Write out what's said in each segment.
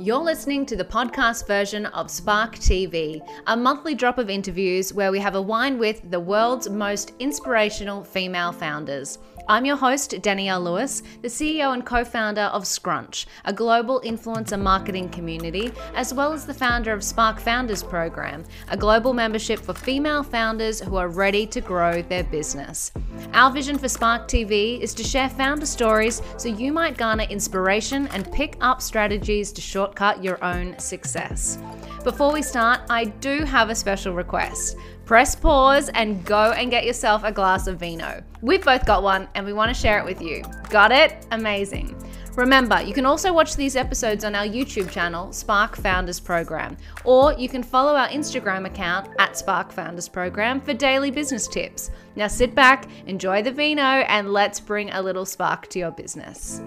You're listening to the podcast version of Spark TV, a monthly drop of interviews where we have a wine with the world's most inspirational female founders. I'm your host, Danielle Lewis, the CEO and co founder of Scrunch, a global influencer marketing community, as well as the founder of Spark Founders Program, a global membership for female founders who are ready to grow their business. Our vision for Spark TV is to share founder stories so you might garner inspiration and pick up strategies to shortcut your own success. Before we start, I do have a special request press pause and go and get yourself a glass of vino. We've both got one and we want to share it with you. Got it? Amazing. Remember, you can also watch these episodes on our YouTube channel, Spark Founders Program, or you can follow our Instagram account at Spark Founders Program for daily business tips. Now sit back, enjoy the vino, and let's bring a little spark to your business.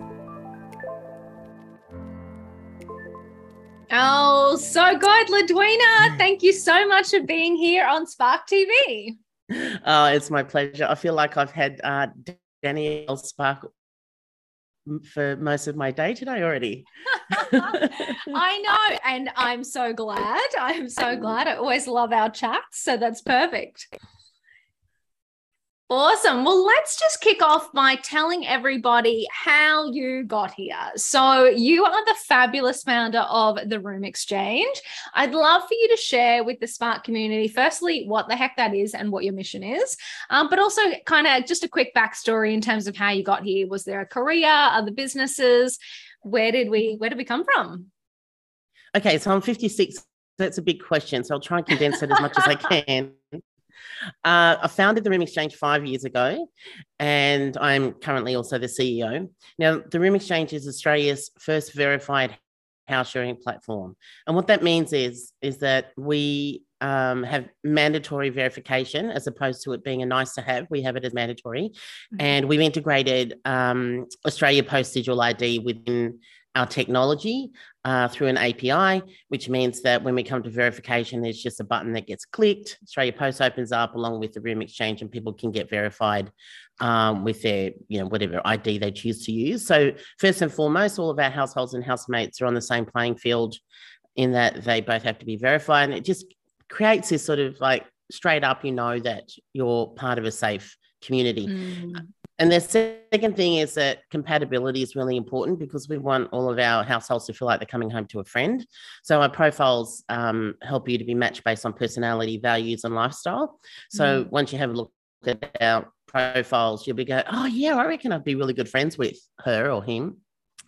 Oh, so good, Ludwina. Thank you so much for being here on Spark TV. Oh, it's my pleasure. I feel like I've had uh, Danielle Spark for most of my day today already. I know. And I'm so glad. I'm so glad. I always love our chats. So that's perfect. Awesome. Well, let's just kick off by telling everybody how you got here. So, you are the fabulous founder of the Room Xchange. I'd love for you to share with the Spark community, firstly, what the heck that is and what your mission is, um, but also kind of just a quick backstory in terms of how you got here. Was there a career, other businesses? Where did we where did we come from? Okay, so I'm 56. That's a big question. So I'll try and condense it as much as I can. Uh, I founded the Room Xchange five years ago, and I'm currently also the CEO. Now, the Room Xchange is Australia's first verified house sharing platform, and what that means is is that we um, have mandatory verification as opposed to it being a nice to have. We have it as mandatory, mm-hmm. and we've integrated um, Australia Post Digital ID within our technology uh, through an API, which means that when we come to verification, there's just a button that gets clicked. Australia Post opens up along with the Room Xchange, and people can get verified um, with their, you know, whatever ID they choose to use. So first and foremost, all of our households and housemates are on the same playing field in that they both have to be verified, and it just creates this sort of like straight up, you know, that you're part of a safe community. Mm. And the second thing is that compatibility is really important because we want all of our households to feel like they're coming home to a friend. So our profiles um, help you to be matched based on personality, values, and lifestyle. So mm. once you have a look at our profiles, you'll be going, oh yeah, I reckon I'd be really good friends with her or him.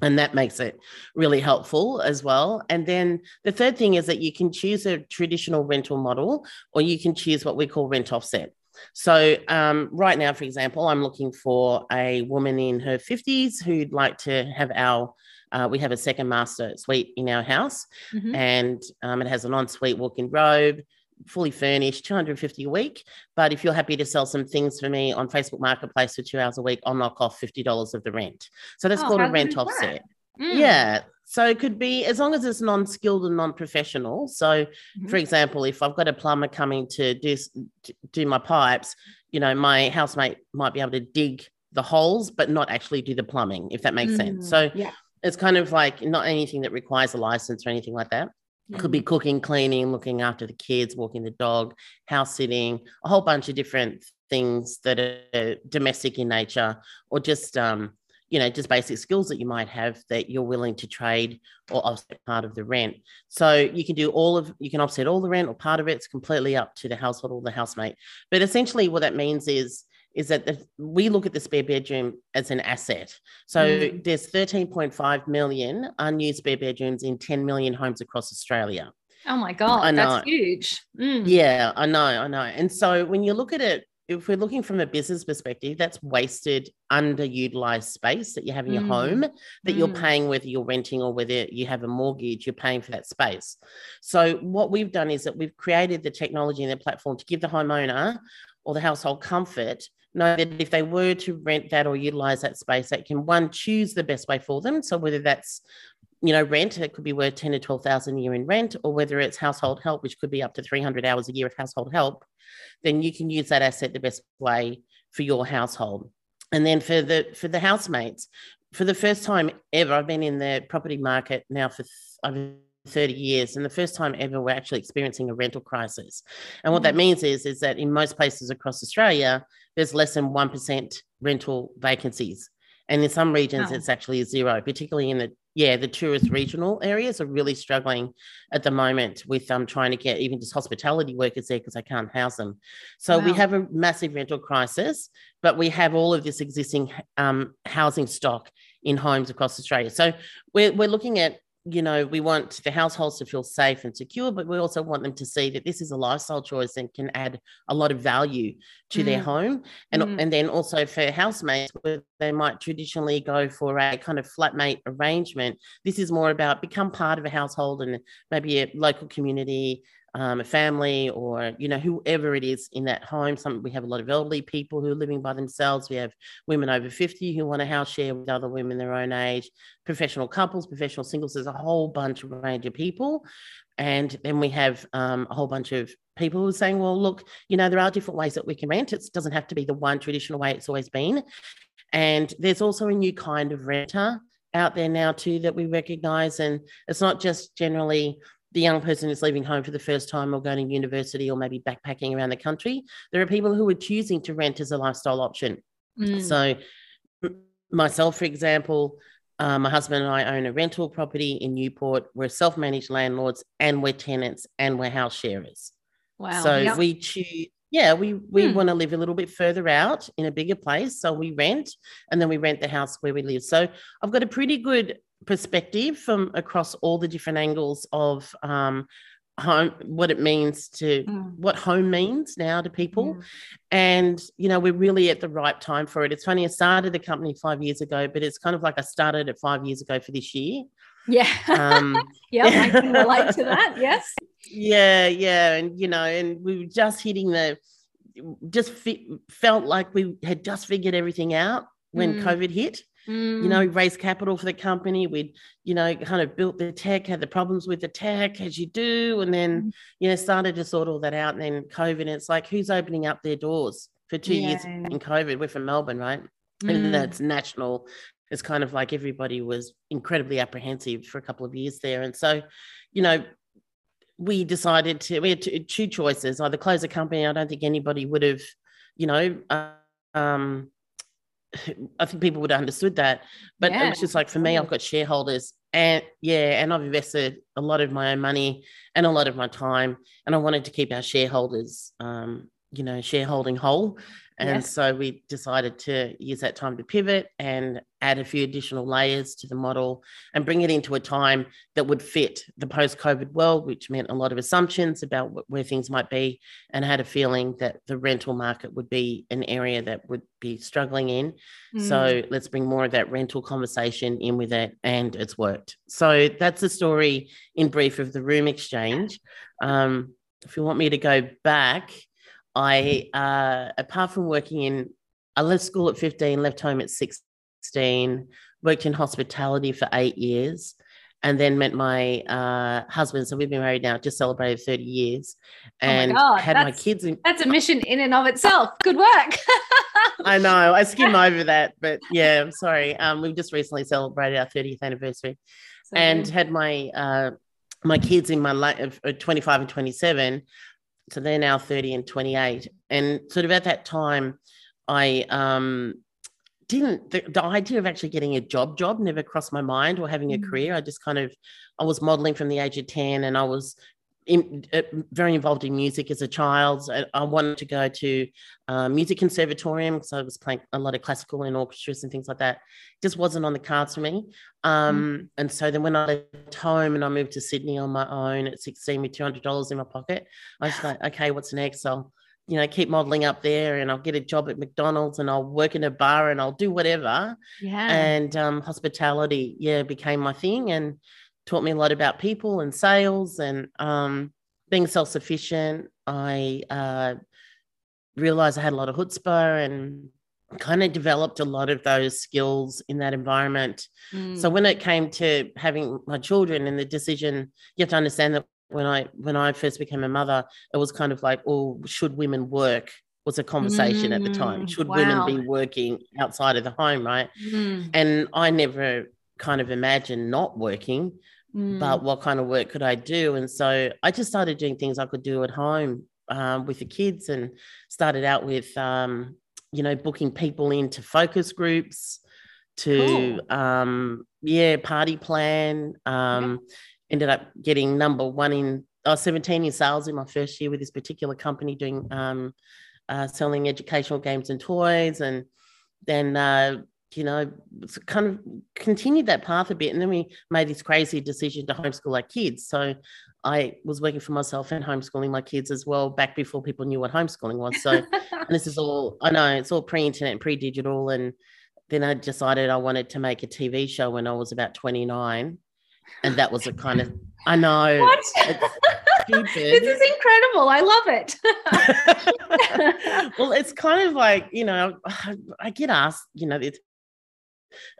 And that makes it really helpful as well. And then the third thing is that you can choose a traditional rental model or you can choose what we call rent offset. So, um, right now, for example, I'm looking for a woman in her 50s who'd like to have our uh, we have a second master suite in our house, mm-hmm. and um, it has an ensuite walk-in robe, fully furnished, 250 a week. But if you're happy to sell some things for me on Facebook Marketplace for two hours a week, I'll knock off $50 of the rent. So that's oh, called a rent offset. Mm. Yeah. So it could be as long as it's non-skilled and non-professional. So, mm-hmm. for example, if I've got a plumber coming to do to do my pipes, you know, my housemate might be able to dig the holes, but not actually do the plumbing, if that makes mm-hmm. sense. So, yeah. it's kind of like not anything that requires a license or anything like that. Mm-hmm. Could be mm-hmm. cooking, cleaning, looking after the kids, walking the dog, house sitting, a whole bunch of different things that are domestic in nature, or just um, you know, just basic skills that you might have that you're willing to trade or offset part of the rent. So you can do all of, you can offset all the rent or part of it. It's completely up to the household or the housemate. But essentially, what that means is, is that the, we look at the spare bedroom as an asset. So mm. there's 13.5 million unused spare bedrooms in 10 million homes across Australia. Oh my God, that's huge. Mm. Yeah, I know, I know. And so when you look at it if we're looking from a business perspective, that's wasted, underutilized space that you have in your mm. home that mm. you're paying, whether you're renting or whether you have a mortgage, you're paying for that space. So, what we've done is that we've created the technology and the platform to give the homeowner or the household comfort know that if they were to rent that or utilize that space, they can one choose the best way for them. So whether that's you know, rent, it could be worth 10 to 12,000 a year in rent, or whether it's household help, which could be up to 300 hours a year of household help, then you can use that asset the best way for your household. And then for the for the housemates, for the first time ever, I've been in the property market now for over 30 years, and the first time ever we're actually experiencing a rental crisis. And what that mm. means is, is that in most places across Australia, there's less than 1% rental vacancies. And in some regions, it's actually zero, particularly in the yeah, the tourist regional areas are really struggling at the moment with um, trying to get even just hospitality workers there because they can't house them. So wow. we have a massive rental crisis, but we have all of this existing um, housing stock in homes across Australia. So we're, we're looking at you know, we want the households to feel safe and secure, but we also want them to see that this is a lifestyle choice and can add a lot of value to mm. their home. And, mm. and then also for housemates, where they might traditionally go for a kind of flatmate arrangement, this is more about become part of a household and maybe a local community um, a family or you know whoever it is in that home. Some we have a lot of elderly people who are living by themselves. We have women over 50 who want a house share with other women their own age. Professional couples professional singles there's a whole bunch of range of people. And then we have um, a whole bunch of people who are saying well look you know there are different ways that we can rent. It doesn't have to be the one traditional way it's always been. And there's also a new kind of renter out there now too that we recognize. And it's not just generally the young person is leaving home for the first time or going to university or maybe backpacking around the country. There are people who are choosing to rent as a lifestyle option. Mm. So, myself, for example, uh, my husband and I own a rental property in Newport. We're self managed landlords and we're tenants and we're house sharers. Wow. So, yep. we choose. Yeah, we we hmm. want to live a little bit further out in a bigger place, so we rent, and then we rent the house where we live. So I've got a pretty good perspective from across all the different angles of um, home what it means to mm. what home means now to people mm. and you know we're really at the right time for it it's funny i started the company five years ago but it's kind of like i started it five years ago for this year yeah um yeah i can relate to that yes yeah yeah and you know and we were just hitting the just felt like we had just figured everything out when mm. covid hit Mm. You know, we raised capital for the company. We'd, you know, kind of built the tech, had the problems with the tech as you do, and then, mm. you know, started to sort all that out. And then COVID, and it's like, who's opening up their doors for two yeah. years in COVID? We're from Melbourne, right? Mm. And that's national. It's kind of like everybody was incredibly apprehensive for a couple of years there. And so, you know, we decided to, we had two choices either close the company. I don't think anybody would have, you know, um, I think people would have understood that. But yeah, it's just like for me, I've got shareholders and yeah, and I've invested a lot of my own money and a lot of my time. And I wanted to keep our shareholders um, you know, shareholding whole. And yes. so we decided to use that time to pivot and add a few additional layers to the model and bring it into a time that would fit the post COVID world, which meant a lot of assumptions about where things might be, and had a feeling that the rental market would be an area that would be struggling in. Mm. So let's bring more of that rental conversation in with it, and it's worked. So that's the story in brief of the Room Xchange. Um, if you want me to go back, I, uh, apart from working in, I left school at 15, left home at 16, worked in hospitality for eight years, and then met my uh, husband. So we've been married now, just celebrated 30 years, and oh my had my kids. In- that's a mission in and of itself. Good work. I know. I skim over that, but yeah, I'm sorry. Um, we've just recently celebrated our 30th anniversary, so and had my uh, my kids in my life, uh, 25 and 27 so they're now 30 and 28 and sort of at that time i um didn't the, the, idea of actually getting a job job never crossed my mind or having a mm. career i just kind of i was modeling from the age of 10 and i was in, uh, very involved in music as a child. I, I wanted to go to uh, music conservatorium because I was playing a lot of classical and orchestras and things like that. It just wasn't on the cards for me. Um, mm. And so then when I left home and I moved to Sydney on my own at 16 with $200 in my pocket, I was like, okay, what's next? I'll, you know, keep modeling up there and I'll get a job at McDonald's and I'll work in a bar and I'll do whatever. Yeah. And um, hospitality, yeah, became my thing. And taught me a lot about people and sales and um, being self sufficient. I uh, realized I had a lot of chutzpah and kind of developed a lot of those skills in that environment. Mm. So when it came to having my children and the decision, you have to understand that when I when I first became a mother, it was kind of like, oh, should women work was a conversation mm, at the time. Mm, Should wow. women be working outside of the home, right? Mm. And I never kind of imagined not working, mm. but what kind of work could I do? And so I just started doing things I could do at home um, with the kids and started out with, um, you know, booking people into focus groups to, cool. um, yeah, party plan. Um, yeah. Ended up getting number one in uh, 17 in sales in my first year with this particular company doing um, uh, selling educational games and toys. And then, uh, you know, kind of continued that path a bit. And then we made this crazy decision to homeschool our kids. So I was working for myself and homeschooling my kids as well back before people knew what homeschooling was. So, and this is all, I know it's all pre internet and pre digital. And then I decided I wanted to make a TV show when I was about 29. And that was a kind of, I know. What? This is incredible. I love it. well, it's kind of like, you know, I get asked, you know, it's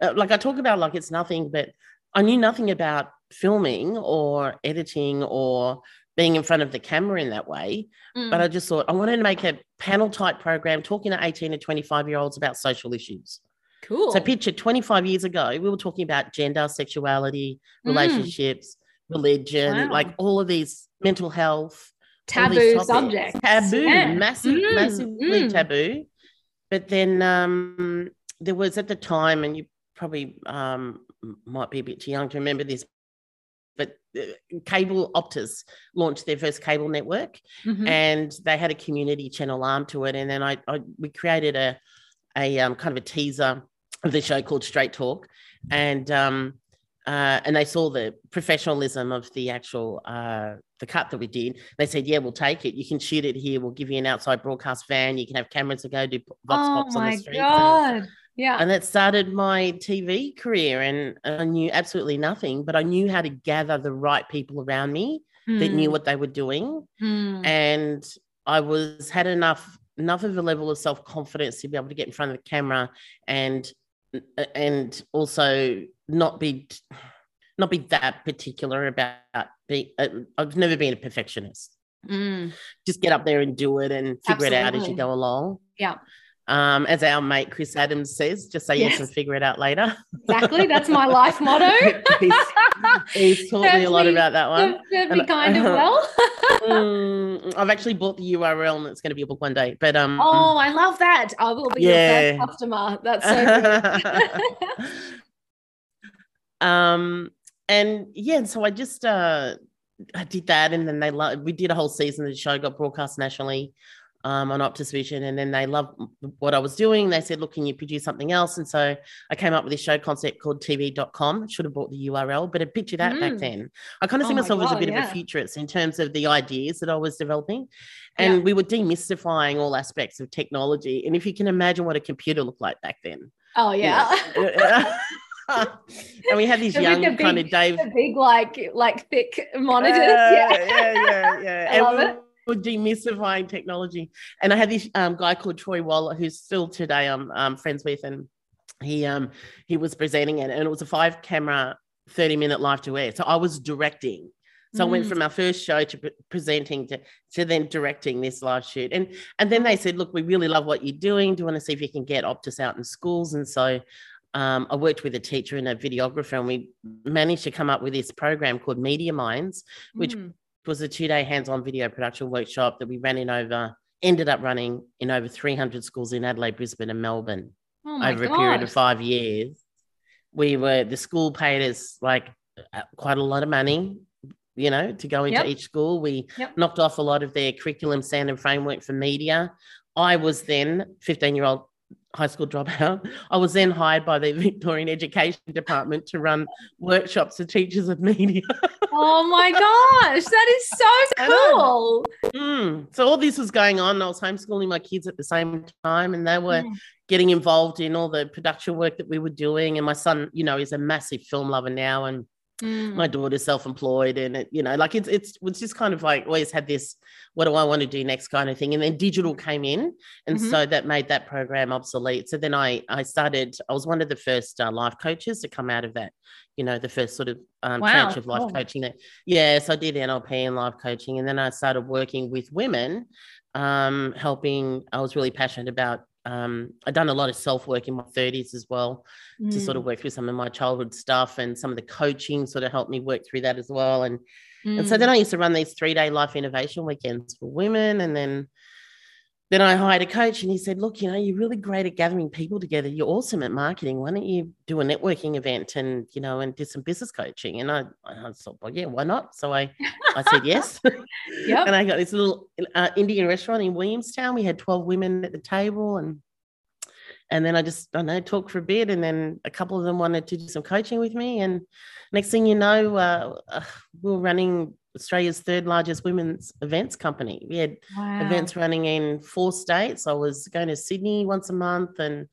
uh, like I talk about like it's nothing, but I knew nothing about filming or editing or being in front of the camera in that way. Mm. But I just thought I wanted to make a panel type program talking to 18 to 25 year olds about social issues. Cool. So picture 25 years ago, we were talking about gender, sexuality, mm. relationships, religion, wow. like all of these mental health. Taboo subjects. Taboo, yeah. massive, mm. massively mm. taboo. But then um, there was at the time, and you probably um, might be a bit too young to remember this, but uh, cable Optus launched their first cable network, mm-hmm. and they had a community channel arm to it. And then I, I we created a a um, kind of a teaser of the show called Straight Talk, and um, uh, and they saw the professionalism of the actual uh, the cut that we did. They said, "Yeah, we'll take it. You can shoot it here. We'll give you an outside broadcast van. You can have cameras to go do vox oh pops on the street." God. Yeah. And that started my TV career. And I knew absolutely nothing, but I knew how to gather the right people around me mm. that knew hmm. what they were doing. Mm. And I was had enough enough of a level of self-confidence to be able to get in front of the camera and and also not be not be that particular about being uh, I've never been a perfectionist. Mm. Just get up there and do it and figure Absolutely. it out as you go along. Yeah. Um, as our mate Chris Adams says, just say yes, yes and figure it out later. Exactly. That's my life motto. he's, he's, taught me a lot about that one. Served me kind of well. um, I've actually bought the URL and it's going to be a book one day. But um Oh, I love that. I will be yeah. your first customer. That's so good. um and yeah, so I just uh I did that, and then they love. We did a whole season. Of the show got broadcast nationally um, on Optus Vision, and then they loved what I was doing. They said, "Look, can you produce something else?" And so I came up with this show concept called TV.com. Should have bought the URL, but I picture that mm. back then. I kind of oh see myself God, as a bit yeah. of a futurist in terms of the ideas that I was developing, and yeah. we were demystifying all aspects of technology. And if you can imagine what a computer looked like back then. Oh yeah. and we had these young big, kind of Dave, big like like thick monitors. Uh, yeah, yeah, yeah, yeah. I love it demystifying technology. And I had this um, guy called Troy Waller, who's still today I'm um, friends with, and he um he was presenting it, and it was a five camera, 30 minute live to air. So I was directing. So mm. I went mm. from our first show to pre- presenting to, to then directing this live shoot. And and then they said, look, we really love what you're doing. Do you want to see if you can get Optus out in schools? And so um, I worked with a teacher and a videographer, and we managed to come up with this program called Media Minds, which mm was a two day hands on video production workshop that we ran in over, ended up running in over 300 schools in Adelaide, Brisbane, and Melbourne oh over a period of five years. We were, the school paid us like uh, quite a lot of money, you know, to go into yep. each school. We yep. knocked off a lot of their curriculum standard framework for media. I was then 15 year old high school dropout. I was then hired by the Victorian Education Department to run workshops for teachers of media. oh my gosh, that is so cool. Mm. So all this was going on. I was homeschooling my kids at the same time, and they were mm. getting involved in all the production work that we were doing. And my son, you know, is a massive film lover now, and Mm. My daughter's self-employed, and it, you know, like it's it's it's just kind of like always had this, what do I want to do next kind of thing. And then digital came in, and mm-hmm. so that made that program obsolete. So then I I started. I was one of the first uh, life coaches to come out of that. You know, the first sort of um, wow. tranche of life oh. coaching. That yes, I did NLP and life coaching, and then I started working with women um, helping. I was really passionate about. Um, I'd done a lot of self work in my 30s as well mm. to sort of mm. work through some of my childhood stuff and some of the coaching sort of helped me work through that as well. And mm. and so then mm. I used to run these three day life innovation weekends for women, and then then I hired a coach and he said, Look, you know, you're really great at gathering people together. You're awesome at marketing. Why don't you do a networking event and, you know, and do some business coaching? And I, I thought, Well, yeah, why not? So I, I said yes. yep. and I got this little uh, Indian restaurant in Williamstown. We had 12 women at the table and and then I just, I don't know, talked for a bit. And then a couple of them wanted to do some coaching with me. And next thing you know, uh, uh we were running Australia's third largest women's events company. We had wow. events running in four states. I was going to Sydney once a month and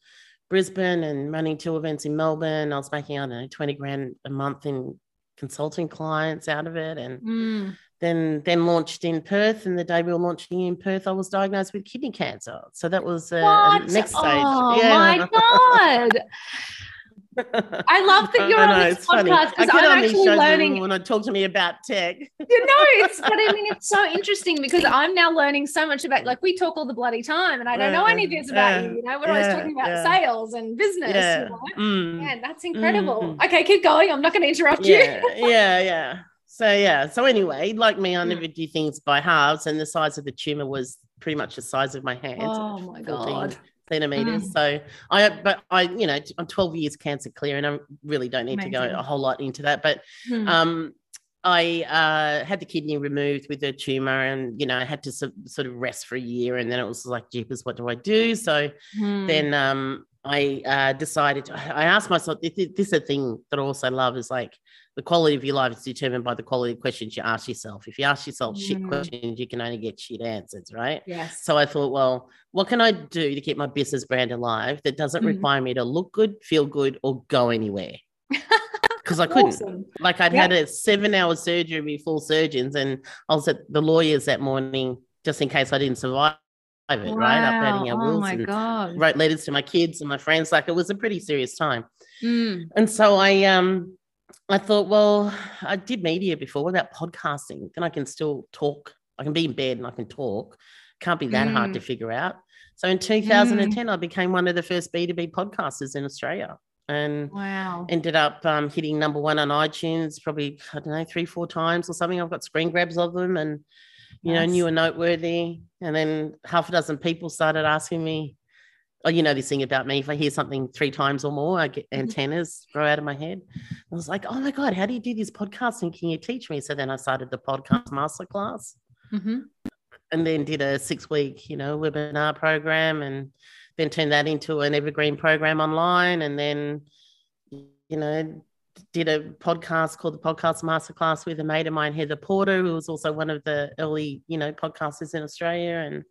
Brisbane and running two events in Melbourne. I was making, I don't know, 20 grand a month in consulting clients out of it. And mm. then then launched in Perth. And the day we were launching in Perth, I was diagnosed with kidney cancer. So that was uh, next stage. Oh yeah. my God. I love that you're know, on this podcast because I'm actually learning when I talk to me about tech. you know, it's but I mean it's so interesting because I'm now learning so much about like we talk all the bloody time and I don't know any of this about you. You know, we're yeah, always talking about sales and business. Yeah, you know? mm. Man, that's incredible. Mm. Okay, keep going. I'm not going to interrupt you. yeah, yeah. So yeah. So anyway, like me, I never do things by halves, and the size of the tumor was pretty much the size of my hand. Oh my 14. god centimeters. Mm. So I, but I, you know, I'm 12 years cancer clear, and I really don't need Amazing. to go a whole lot into that. But mm. um, I uh, had the kidney removed with a tumor, and you know, I had to so, sort of rest for a year, and then it was like, jeepers, what do I do? So mm. then um, I uh, decided. To, I asked myself, this, this is a thing that I also love is like the quality of your life is determined by the quality of questions you ask yourself. If you ask yourself mm. shit questions, you can only get shit answers, right? Yes. So I thought, well, what can I do to keep my business brand alive that doesn't mm. require me to look good, feel good, or go anywhere? Because I couldn't. Awesome. Like I'd yep. had a seven-hour surgery before surgeons, and I was at the lawyers that morning just in case I didn't survive it, wow. right? Updating our wills. Oh my god! Wrote letters to my kids and my friends. Like it was a pretty serious time. Mm. And so I um I thought, well, I did media before. What about podcasting? Then I can still talk. I can be in bed and I can talk. Can't be that mm. hard to mm. figure out. So in 2010, mm. I became one of the first B2B podcasters in Australia and wow. ended up um, hitting number one on iTunes probably, I don't know, three, four times or something. I've got screen grabs of them and, you know, new and noteworthy. And then half a dozen people started asking me, oh, you know this thing about me. If I hear something three times or more, I get mm-hmm. antennas grow out of my head. I was like, oh my God, how do you do this podcasting? Can you teach me? So then I started the podcast masterclass mm-hmm. and then did a six week, you know, webinar program and then turned that into an evergreen program online. And then, you know, did a podcast called the Podcast Masterclass with a mate of mine, Heather Porter, who was also one of the early, you know, podcasters in Australia. And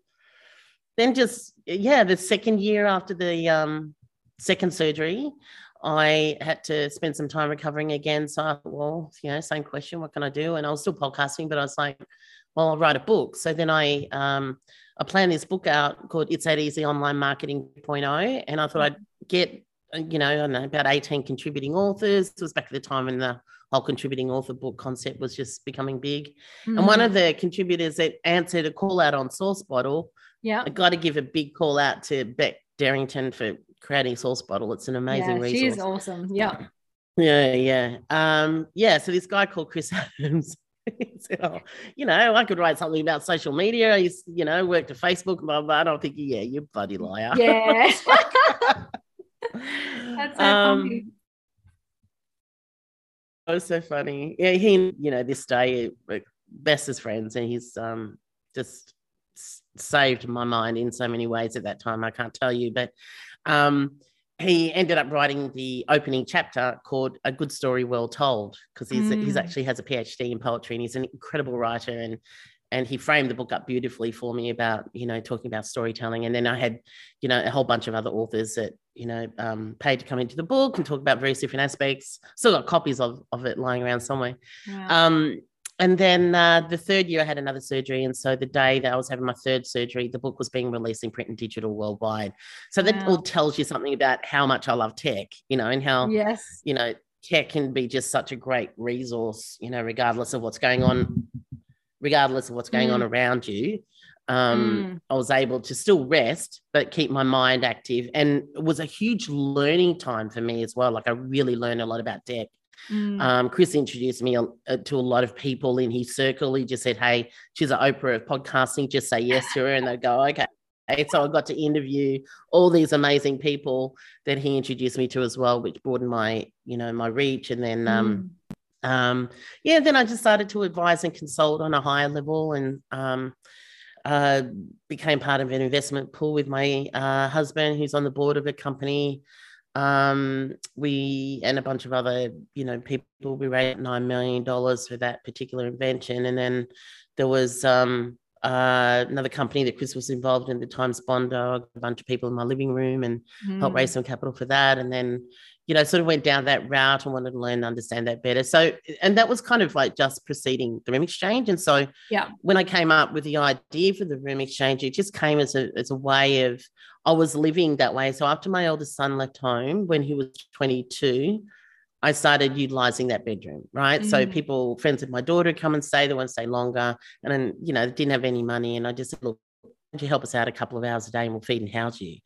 then just yeah, the second year after the um, second surgery, I had to spend some time recovering again. So I thought, well, you know, same question, what can I do? And I was still podcasting, but I was like, well, I'll write a book. So then I um, I planned this book out called It's That Easy Online Marketing 0.0. And I thought I'd get, you know, I don't know, about 18 contributing authors. It was back at the time when the whole contributing author book concept was just becoming big. Mm-hmm. And one of the contributors that answered a call out on Source Bottle yeah. I got to give a big call out to Bec Derrington for creating Source Bottle. It's an amazing yeah, resource. She's awesome. Yeah. Yeah, yeah. Um, yeah. So this guy called Chris Adams. said, oh, you know, I could write something about social media. He's, you know, worked at Facebook, blah, blah. I don't think, yeah, you bloody liar. Yeah. That's so um, funny. That was so funny. Yeah, he, you know, this day, best as friends, and he's um just saved my mind in so many ways at that time. I can't tell you, but um, he ended up writing the opening chapter called "A Good Story Well Told" because he's mm. he's actually has a PhD in poetry and he's an incredible writer and and he framed the book up beautifully for me about you know talking about storytelling and then i had you know a whole bunch of other authors that you know um, paid to come into the book and talk about various different aspects still got copies of, of it lying around somewhere wow. um, and then uh, the third year, I had another surgery. And so the day that I was having my third surgery, the book was being released in print and digital worldwide. So wow. that all tells you something about how much I love tech, you know, and how, yes, you know, tech can be just such a great resource, you know, regardless of what's going on, regardless of what's going mm. on around you. Um, mm. I was able to still rest, but keep my mind active. And it was a huge learning time for me as well. Like I really learned a lot about tech. Mm. Um, Chris introduced me uh, to a lot of people in his circle. He just said, Hey, she's an Oprah of podcasting. Just say yes to her. And they go, Okay. So I got to interview all these amazing people that he introduced me to as well, which broadened my, you know, my reach. And then, um, mm. um, yeah, then I just started to advise and consult on a higher level and, um, uh, became part of an investment pool with my uh, husband, who's on the board of a company. Um, we and a bunch of other, you know, people. We raised nine million dollars for that particular invention, and then there was um, uh, another company that Chris was involved in, the Times Bond Dog, a bunch of people in my living room and mm. helped raise some capital for that. And then you know, sort of went down that route and wanted to learn and understand that better. So, and that was kind of like just preceding the Room Xchange. And so, yeah, when I came up with the idea for the Room Xchange, it just came as a, as a way of, I was living that way. So, after my eldest son left home when he was 22, I started utilizing that bedroom, right? Mm. So people, friends of my daughter come and stay, they want to stay longer. And then, you know, didn't have any money. And I just said, look, you help us out a couple of hours a day and we'll feed and house you.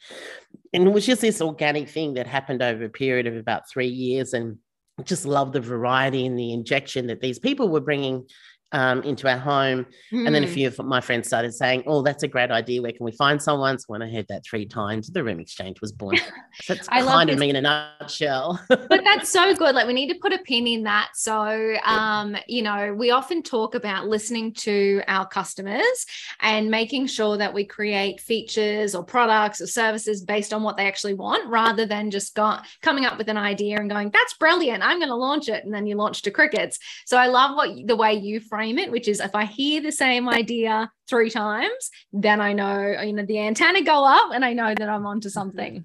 And it was just this organic thing that happened over a period of about three years. And just love the variety and the injection that these people were bringing um, into our home. Mm. And then a hmm. few of my friends started saying, Oh, that's a great idea. Where can we find someone? So when I heard that three times, the Room Xchange was born. So that's I kind of me in a nutshell. but that's so good. Like we need to put a pin in that. So, um, you know, we often talk about listening to our customers and making sure that we create features or products or services based on what they actually want rather than just go, coming up with an idea and going, that's brilliant. I'm going to launch it. And then you launch to crickets. So I love what the way you frame it, which is if I hear the same idea three times, then I know, you know, the antenna go up and I know that I'm onto something.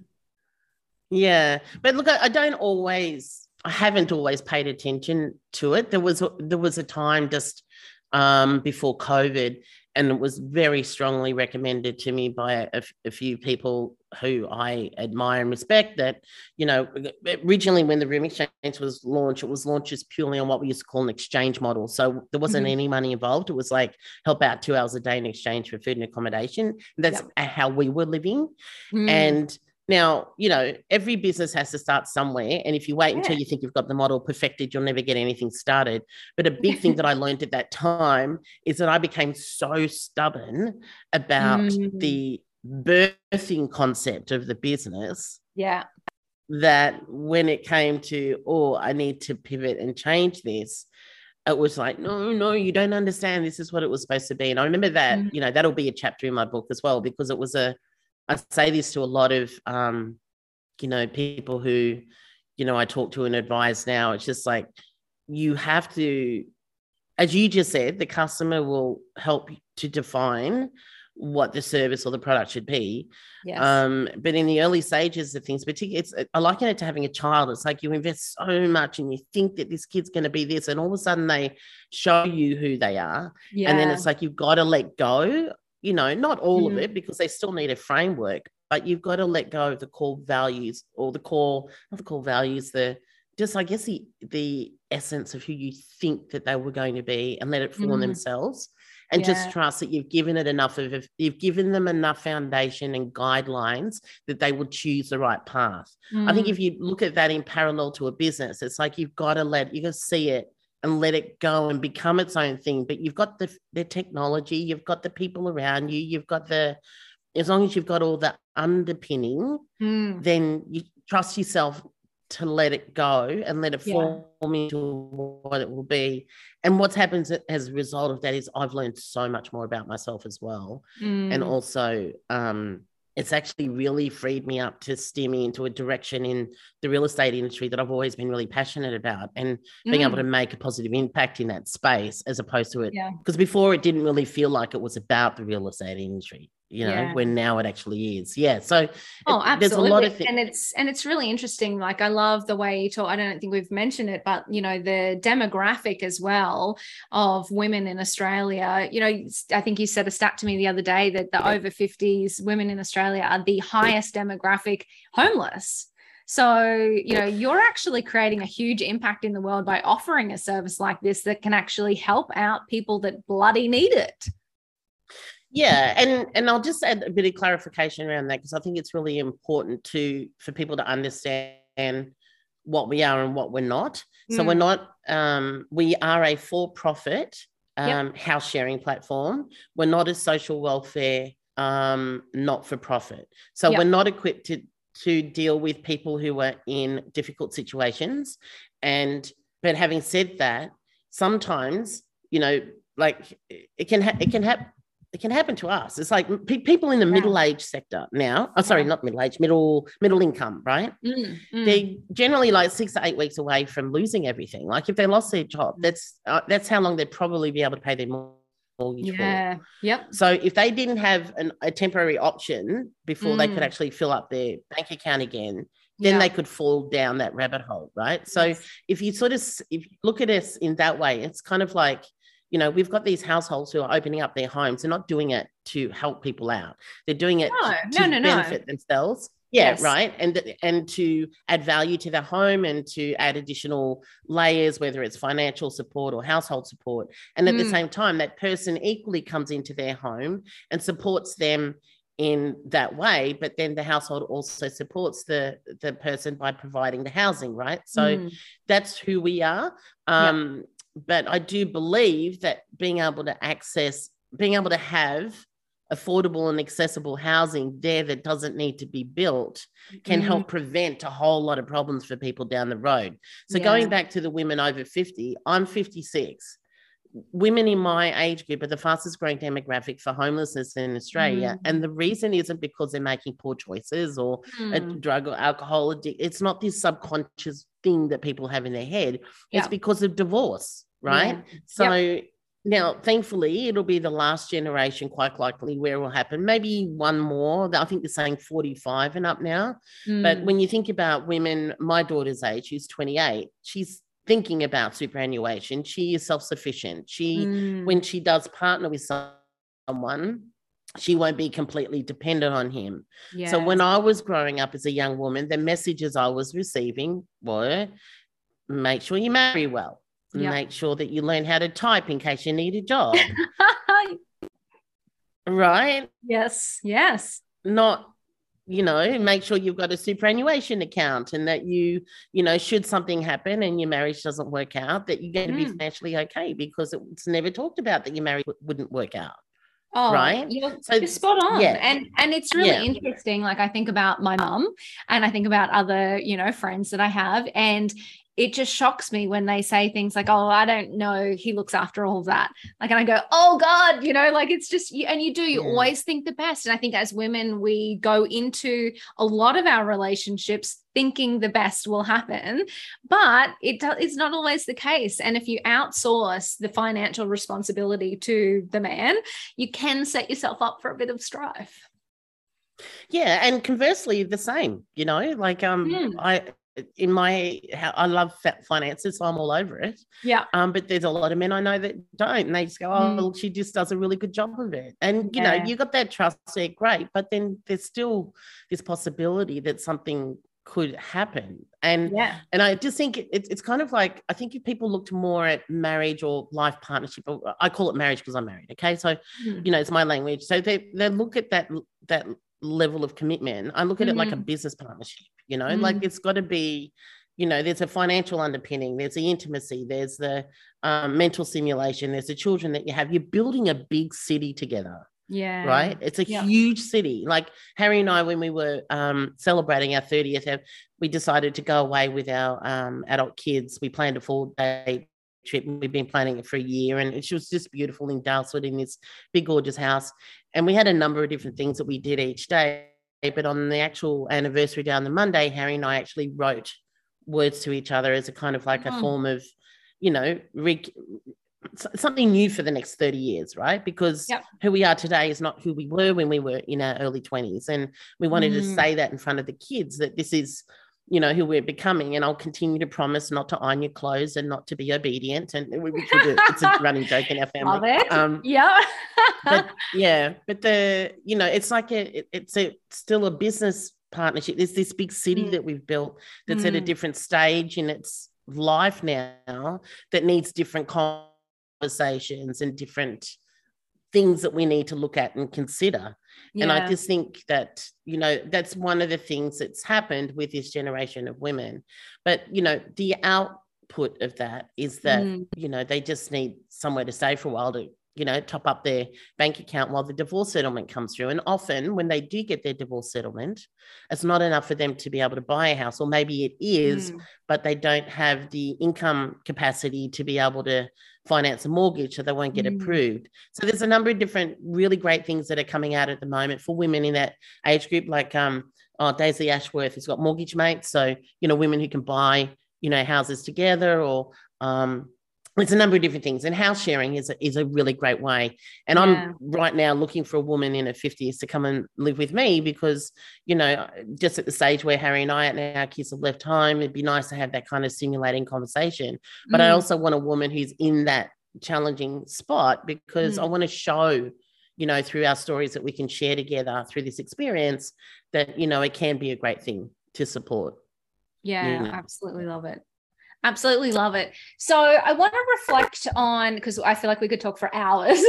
Yeah. But look, I, don't always, I haven't always paid attention to it. There was, there was a time just um, before COVID and it was very strongly recommended to me by a, a, few people who I admire and respect. That you know, originally when the Room Xchange was launched, it was launched just purely on what we used to call an exchange model. So there wasn't mm-hmm. any money involved. It was like help out two hours a day in exchange for food and accommodation. That's yep. how we were living, mm. and now, you know, every business has to start somewhere. And if you wait yeah. until you think you've got the model perfected, you'll never get anything started. But a big thing that I learned at that time is that I became so stubborn about mm. the birthing concept of the business. Yeah. That when it came to, oh, I need to pivot and change this, it was like, no, no, you don't understand. This is what it was supposed to be. And I remember that, mm. you know, that'll be a chapter in my book as well, because it was a, I say this to a lot of, um, you know, people who, you know, I talk to and advise now. It's just like you have to, as you just said, the customer will help to define what the service or the product should be. Yes. Um, but in the early stages of things, particularly, it's I liken it to having a child. It's like you invest so much and you think that this kid's going to be this, and all of a sudden they show you who they are, yeah. and then it's like you've got to let go you know, not all mm-hmm. of it because they still need a framework, but you've got to let go of the core values or the core, not the core values, the just I guess the the essence of who you think that they were going to be and let it form mm-hmm. themselves and yeah. just trust that you've given it enough of you've given them enough foundation and guidelines that they will choose the right path. Mm. I think mm. if you look at that in parallel to a business, it's like you've got to let you got to see it and let it go and become its own thing. But you've got the the technology, you've got the people around you, you've got the as long as you've got all the underpinning, mm. then you trust yourself to let it go and let it yeah. form into what it will be. And what's happened as a result of that is I've learned so much more about myself as well. Mm. And also um, it's actually really freed me up to steer me into a direction in the real estate industry that I've always been really passionate about and being mm. able to make a positive impact in that space as opposed to it. Because yeah. before it didn't really feel like it was about the real estate industry you know yeah. when now it actually is yeah so oh absolutely there's a lot of and it's and it's really interesting like i love the way you talk i don't think we've mentioned it but you know the demographic as well of women in australia you know i think you said a stat to me the other day that the yeah. over 50s women in australia are the highest demographic homeless so, you know, you're actually creating a huge impact in the world by offering a service like this that can actually help out people that bloody need it. Yeah, and and I'll just add a bit of clarification around that because I think it's really important to for people to understand what we are and what we're not. Mm. So we're mm. not um, we are a for-profit um, yep. house sharing platform. We're not a social welfare um, not for profit. So yep. we're not equipped to to deal with people who are in difficult situations. And but having said that, sometimes you know, like it can ha- it can happen it can happen to us. It's like pe- people in the yeah. middle age sector now. Oh, sorry, not middle age, middle middle income, right? Mm, mm. They're generally like six to eight weeks away from losing everything. Like if they lost their job, that's uh, that's how long they'd probably be able to pay their mortgage yeah. for. Yep. So if they didn't have an, a temporary option before mm. they could mm. actually fill up their bank account again, then yeah. they could fall down that rabbit hole, right? So yes. if you sort of if you look at us in that way, it's kind of like you know, we've got these households who are opening up their homes. They're not doing it to help people out. They're doing it no, to, no, no, benefit themselves. Yeah, yes. right. And and to add value to their home and to add additional layers, whether it's financial support or household support. And at mm. the same time, that person equally comes into their home and supports them in that way but then the household also supports the the person by providing the housing right so mm. that's who we are um but I do believe that being able to access, being able to have affordable and accessible housing there that doesn't need to be built can mm. help prevent a whole lot of problems for people down the road. So yeah. going back to the women over 50, I'm 56. Women in my age group are the fastest growing demographic for homelessness in Australia. Mm. And the reason isn't because they're making poor choices or mm. a drug or alcohol addict. It's not this subconscious thing that people have in their head. Yeah. It's because of divorce, right? Yeah. So yep. now, thankfully, it'll be the last generation, quite likely, where it will happen. Maybe one more. I think they're saying 45 and up now. Mm. But when you think about women, my daughter's age, who's 28, she's thinking about superannuation. She is self sufficient. She, mm. when she does partner with someone, she won't be completely dependent on him. Yes. So when I was growing up as a young woman, the messages I was receiving were make sure you marry well. Yep. Make sure that you learn how to type in case you need a job. right? Yes. Yes. Not you know make sure you've got a superannuation account and that you you know should something happen and your marriage doesn't work out that you're going to mm. be financially okay because it's never talked about that your marriage wouldn't work out Oh, right. You're, so, you're spot on. Yeah. And and it's really yeah. interesting. Like I think about my mum and I think about other, you know, friends that I have. And it just shocks me when they say things like, "Oh, I don't know, he looks after all of that." Like, and I go, "Oh God," you know, like it's just, and you do, you yeah. always think the best. And I think as women, we go into a lot of our relationships thinking the best will happen, but it do, it's not always the case. And if you outsource the financial responsibility to the man, you can set yourself up for a bit of strife. Yeah, and conversely, the same. You know, like um, mm. I in my I love finances, so I'm all over it. Yeah. Um, but there's a lot of men I know that don't, and they just go, "Oh, mm. she just does a really good job of it." And you yeah. know, you got that trust there, great. But then there's still this possibility that something could happen. And yeah, and I just think it's it's kind of like I think if people looked more at marriage or life partnership, or I call it marriage because I'm married. Okay, so mm. you know, it's my language. So they they look at that that level of commitment. I look at mm-hmm. it like a mm-hmm. business partnership you know mm. like it's got to be you know there's a financial underpinning there's the intimacy there's the um, mental simulation there's the children that you have you're building a big city together yeah right it's a yeah. huge city like harry and i when we were um, celebrating our 30th we decided to go away with our um, adult kids we planned a full day trip we've been planning it for a year and it was just beautiful in Daylesford in this big gorgeous house and we had a number of different things that we did each day but on the actual anniversary down the Monday, Harry and I actually wrote words to each other as a kind of like a hmm. form of, you know, re- something new for the next 30 years, right? Because yep. who we are today is not who we were when we were in our early 20s. And we wanted mm. to say that in front of the kids that this is you know, who we're becoming. And I'll continue to promise not to iron your clothes and not to be obedient. And we, we do, it's a running joke in our family. Love it. Um, yeah. but yeah, but the, you know, it's like a, it, it's a still a business partnership. There's this big city mm. that we've built that's mm. at a mm. different stage in its life now that needs different conversations and different things that we need to look at and consider. Yeah. And I just think that, you know, that's one of the things that's happened with this generation of women. But, you know, the output of that is that, Mm. you know, they just need somewhere to stay for a while to, you know, top up their bank account while the divorce settlement comes through. And often when they do get their divorce settlement, it's not enough for them to be able to buy a house, or maybe it is, Mm. but they don't have the income capacity to be able to finance a mortgage, so they won't get Mm. approved. So there's a number of different really great things that are coming out at the moment for women in that age group, like um, oh, Daisy Ashworth has got mortgage mates, so you know women who can buy you know houses together, or um, it's a number of different things. And house sharing is a, is a really great way. And Yeah. I'm right now looking for a woman in her 50s to come and live with me because you know just at the stage where Harry and I and our kids have left home, it'd be nice to have that kind of stimulating conversation but I Mm. also want a woman who's in that challenging spot because Mm. I want to show, you know, through our stories that we can share together through this experience that, you know, it can be a great thing to support. Yeah, Yeah. absolutely love it. Absolutely love it. So I want to reflect on because I feel like we could talk for hours.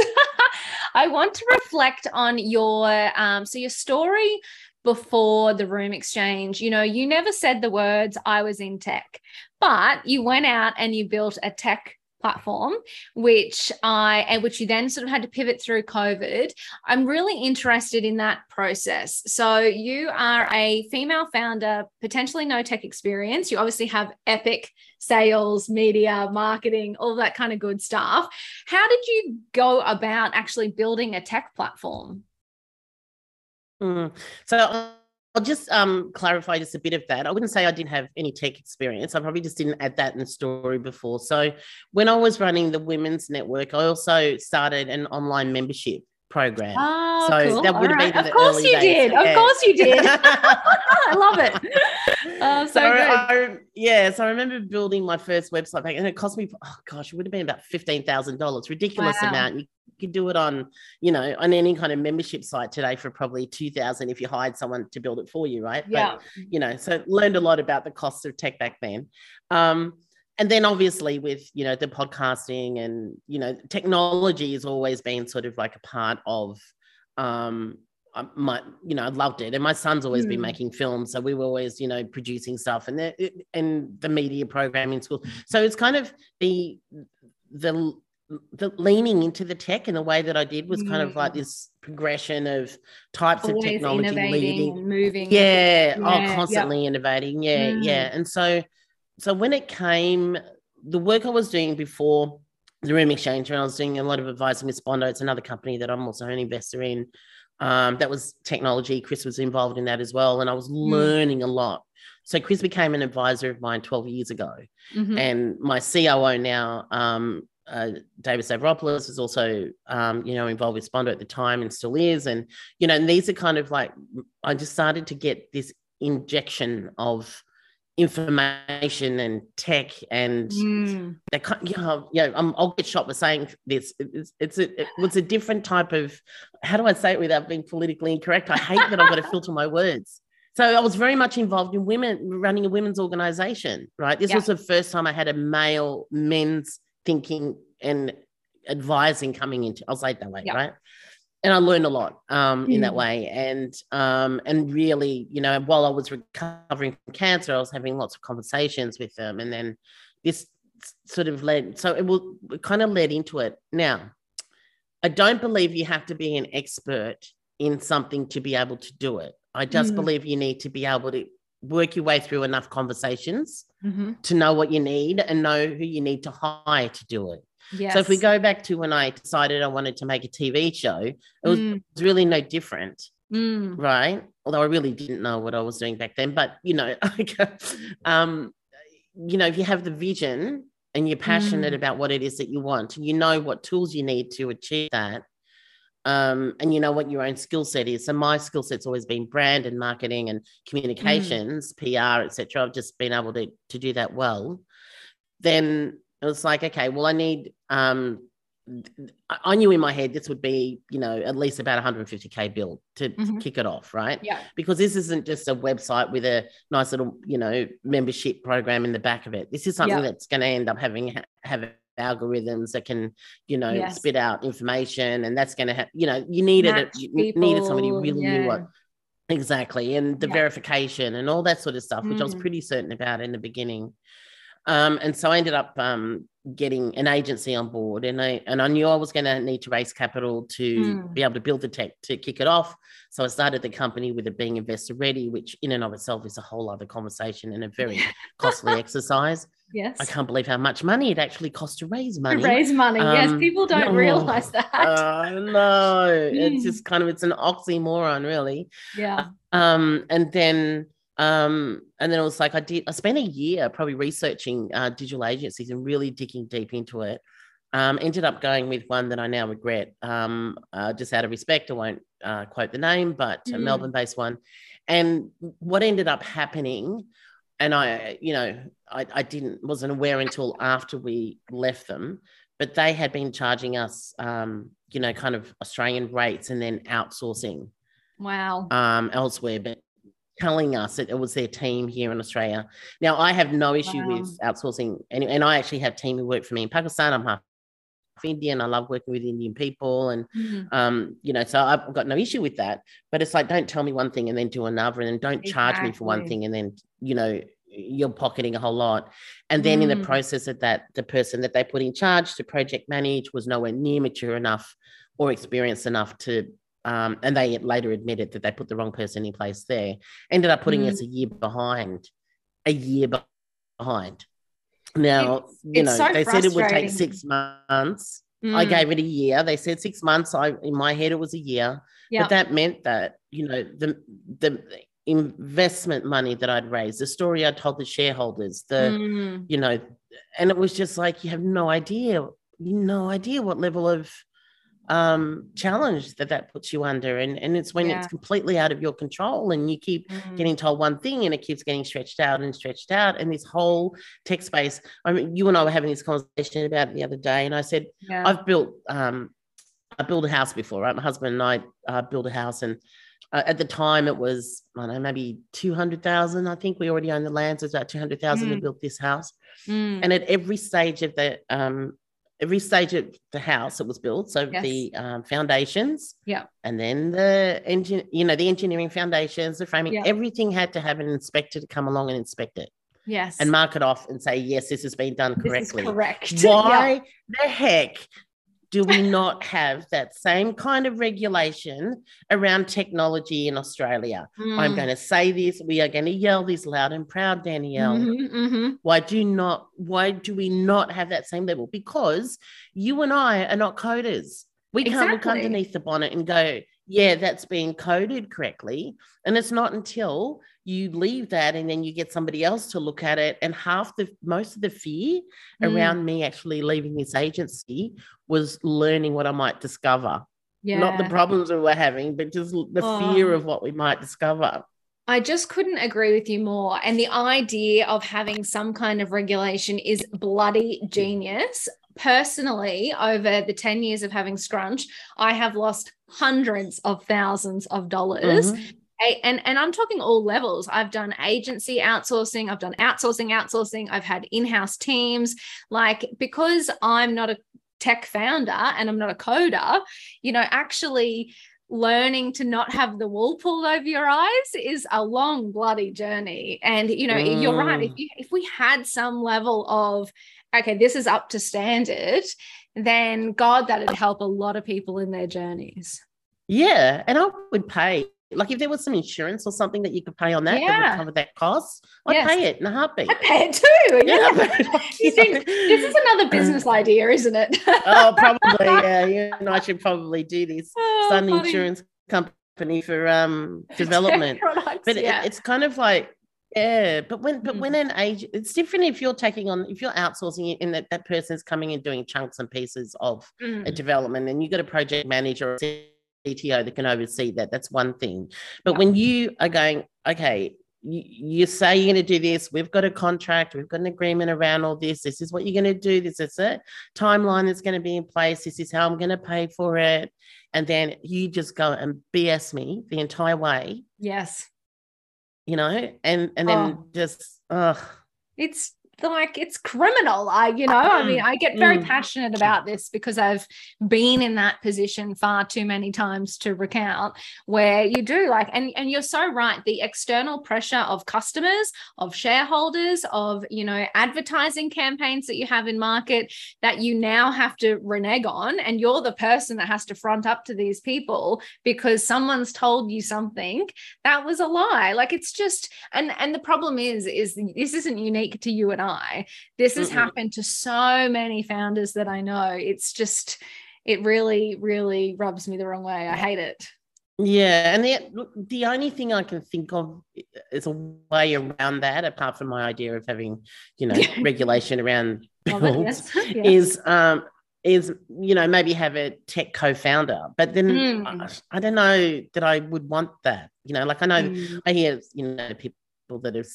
I want to reflect on your um so your story before the Room Xchange. You know, you never said the words I was in tech, but you went out and you built a tech platform which i and which you then sort of had to pivot through covid. I'm really interested in that process. So you are a female founder potentially no tech experience. You obviously have epic sales media marketing all that kind of good stuff. How did you go about actually building a tech platform? Mm. So I'll- just um, clarify just a bit of that. I wouldn't say I didn't have any tech experience. I probably just didn't add that in the story before. So when I was running the Women's Network, I also started an online membership program. oh So cool. that would have been right. in of course you did of course you did i love it oh, so So good I, yeah, so I remember building my first website back, and it cost me, oh gosh, it would have been about fifteen thousand dollars, ridiculous Wow. amount. You could do it on, you know, on any kind of membership site today for probably two thousand if you hired someone to build it for you, right? yeah But, you know, so learned a lot about the cost of tech back then. Um, and then obviously with you know the podcasting and you know technology has always been sort of like a part of um my you know I loved it and my son's always been Mm. making films so we were always you know producing stuff and the and the media program in school so it's kind of the the the leaning into the tech in the way that I did was kind of like Mm. this progression of types of technology leading moving yeah, Yeah, oh yep. constantly innovating yeah Mm. yeah and so so when it came the work i was doing before the Room Xchange when i was doing a lot of advising with spondo it's another company that i'm also an investor in um, that was technology chris was involved in that as well and i was learning a lot so chris became an advisor of mine 12 years ago Mhm. and my COO now, um, uh, David Stavropoulos, is also, um, you know, involved with Spondo at the time and still is. And, you know, and these are kind of like, I just started to get this injection of information and tech and Mm. that kind, you know, yeah, um, I'll get shot for saying this. It's, it's a, it was a different type of, how do I say it without being politically incorrect? I hate that I've got to filter my words. So I was very much involved in women running a women's organization, right? This Yeah. was the first time I had a male men's thinking and advising coming into, I'll say it that way, Yeah. right? And I learned a lot um, in that Mm. way. And um, and really, you know, while I was recovering from cancer, I was having lots of conversations with them. And then this sort of led, so it will it kind of led into it. Now, I don't believe you have to be an expert in something to be able to do it. I just Mm. believe you need to be able to work your way through enough conversations Mhm. to know what you need and know who you need to hire to do it. Yes. So if we go back to when I decided I wanted to make a TV show, it was, Mm, it was really no different, mm, right? Although I really didn't know what I was doing back then. But you know, um, you know, if you have the vision and you're passionate Mm. about what it is that you want, you know what tools you need to achieve that, um, and you know what your own skill set is. So my skill set's always been brand and marketing and communications, PR, etc. I've just been able to to do that well. Then it was like, okay, well, I need. Um, I knew in my head this would be, you know, at least about 150k bill to, Mhm. kick it off, right? yeah. Because this isn't just a website with a nice little, you know, membership program in the back of it. This is something Yeah. that's going to end up having having algorithms that can, you know, Yes. spit out information, and that's going to have, you know, you needed it. You needed somebody who people, really knew what exactly, and the Yeah. verification and all that sort of stuff, which I was Mm. pretty certain about in the beginning. Um, and so I ended up um, getting an agency on board, and I and I knew I was going to need to raise capital to Mm. be able to build the tech to kick it off. So I started the company with it being investor ready, which in and of itself is a whole other conversation and a very costly exercise. Yes. I can't believe how much money it actually costs to raise money. To raise money. yes, Um, people don't no. realize that. Uh, no, it's Mm. just kind of it's an oxymoron, really. yeah. Um, and then um, and then it was like I did. I spent a year probably researching uh, digital agencies and really digging deep into it. Um, ended up going with one that I now regret. Um, uh, just out of respect, I won't uh, quote the name, but a Mm. Melbourne-based one. And what ended up happening, and I, you know, I, I didn't wasn't aware until after we left them, but they had been charging us, um, you know, kind of Australian rates and then outsourcing Wow. um, elsewhere, but telling us that it was their team here in Australia. Now, I have no issue Wow. with outsourcing, and, and I actually have team who work for me in Pakistan. I'm half Indian. I love working with Indian people, and Mhm. um, you know, so I've got no issue with that. But it's like, don't tell me one thing and then do another, and then don't charge me for one thing and then you know you're pocketing a whole lot. And then in the Mm. process of that, the person that they put in charge to project manage was nowhere near mature enough or experienced enough to. Um, and they later admitted that they put the wrong person in place there. Ended up putting Mm. us a year behind, a year be- behind. Now, It's- you know, so they said it would take six months. I Mm. gave it a year. They said six months. I in my head it was a year, Yeah. but that meant that you know the the investment money that I'd raised, the story I told the shareholders, the Mm. you know, and it was just like you have no idea, no idea what level of um challenge that that puts you under and and it's when Yeah. it's completely out of your control and you keep Mm. getting told one thing and it keeps getting stretched out and stretched out and this whole tech space i mean you and i were having this conversation about it the other day and i said Yeah. I've built um I built a house before, right? My husband and I uh, built a house, and uh, at the time it was I don't know maybe two hundred thousand. I think we already own the land, so it's about two hundred thousand to Mm. build this house. Mm. And at every stage of the um every stage of the house it was built, so Yes. the um, foundations, Yeah. and then the engine, you know, the engineering foundations, the framing, Yeah. everything had to have an inspector to come along and inspect it yes. and mark it off and say yes, this has been done This is correctly correct. Yeah. why the heck do we not have that same kind of regulation around technology in Australia? I'm Mm. going to say this. We are going to yell this loud and proud, Danielle. Mhm, mhm. Why do not? Why do we not have that same level? Because you and I are not coders. We can't look underneath the bonnet and go, "Yeah, that's being coded correctly." And it's not until you leave that and then you get somebody else to look at it. And half the most of the fear Mm. around me actually leaving this agency was learning what I might discover. Yeah. Not the problems we were having, but just the fear Oh. of what we might discover. I just couldn't agree with you more. And the idea of having some kind of regulation is bloody genius. Personally, over the 10 years of having Scrunch, I have lost hundreds of thousands of dollars. Mhm. And and I'm talking all levels. I've done agency outsourcing, I've done outsourcing outsourcing, I've had in-house teams like because I'm not a tech founder and I'm not a coder, you know, actually learning to not have the wool pulled over your eyes is a long bloody journey and you know you're right if Mm. you, if we had some level of okay this is up to standard then god that'd help a lot of people in their journeys Yeah, and I would pay. Like if there was some insurance or something that you could pay on that that Yeah. would cover that cost, I'd Yes. pay it in a heartbeat. I'd pay it too Yeah, yeah. You think this is another business idea isn't it oh, probably. Yeah, you and I should probably do this. Oh, Sun funny. insurance company for um development. Products, but it- it's kind of like yeah but when but Mm. when an age it's different if you're taking on if you're outsourcing it and that that person's coming and doing chunks and pieces of Mm. a development and you've got a project manager or CTO that can oversee that that's one thing but Yeah. when you are going okay you, you say you're going to do this we've got a contract we've got an agreement around all this this is what you're going to do this is it timeline that's going to be in place this is how i'm going to pay for it and then you just go and bs me the entire way yes you know, and and then Oh. just ugh. it's like it's criminal. I, you know, I mean, I get very mm. passionate about this because I've been in that position far too many times to recount where you do like, and, and you're so right. The external pressure of customers, of shareholders, of, you know, advertising campaigns that you have in market that you now have to renege on. And you're the person that has to front up to these people because someone's told you something that was a lie. Like it's just, and, and the problem is, is this isn't unique to you and I I. This has happened to so many founders that I know. It's just, it really, really rubs me the wrong way. I hate it. Yeah, and the the only thing I can think of is a way around that, apart from my idea of having, you know, regulation around builds, yes. is um is you know maybe have a tech co-founder, but then mm. I, I, don't know that I would want that. You know, like I know mm. I hear you know people that have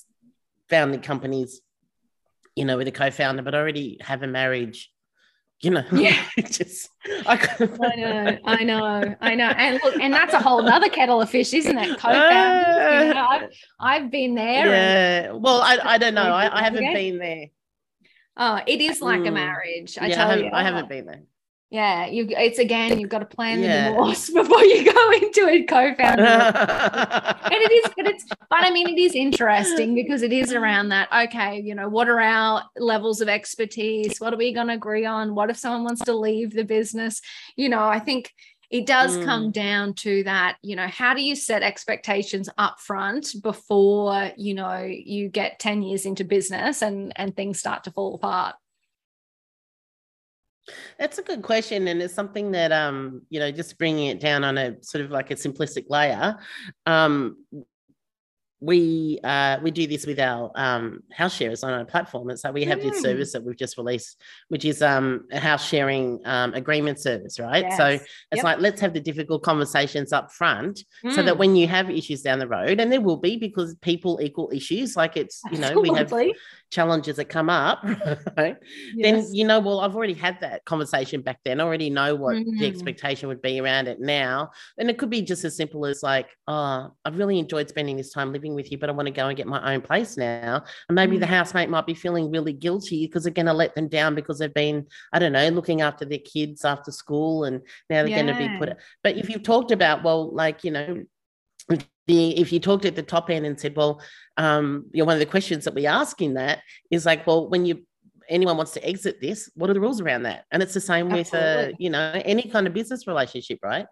founded companies you know, with a co-founder, but already have a marriage. You know, yeah, just I, I, know, I know, I know, and look, and that's a whole other kettle of fish, isn't it? Co-founder, uh, you know, I've, I've been there. Yeah, and, well, I, I don't know, I, I haven't been there. Oh, it is like mm. a marriage. I yeah, tell I you, I haven't been there yeah you it's again you've got to plan the yeah. divorce before you go into a co-founder and it is but it's but i mean it is interesting because it is around that okay you know what are our levels of expertise what are we going to agree on what if someone wants to leave the business you know i think it does mm. come down to that you know how do you set expectations up front before you know you get 10 years into business and and things start to fall apart that's a good question, and it's something that um, you know, just bringing it down on a sort of like a simplistic layer. Um, we uh, we do this with our um, house sharers on our platform, and so we have mm. this service that we've just released, which is um, a house sharing um, agreement service, right? Yes. So it's yep. like let's have the difficult conversations up front, mm. so that mm. when you have issues down the road, and there will be because people equal issues, like it's you know Absolutely. we have challenges that come up, right? Yes. Then you know, well, I've already had that conversation back then. I already know what mm-hmm. the expectation would be around it now. And it could be just as simple as like, oh, I've really enjoyed spending this time living with you, but I want to go and get my own place now. And maybe mm-hmm. the housemate might be feeling really guilty because they're going to let them down because they've been, I don't know, looking after their kids after school and now they're yeah. going to be put. But if you've talked about, well, like, you know, if you talked at the top end and said, well, um, you know, one of the questions that we ask in that is like, well, when you anyone wants to exit this, what are the rules around that? And it's the same Absolutely. with uh, you know, any kind of business relationship, right?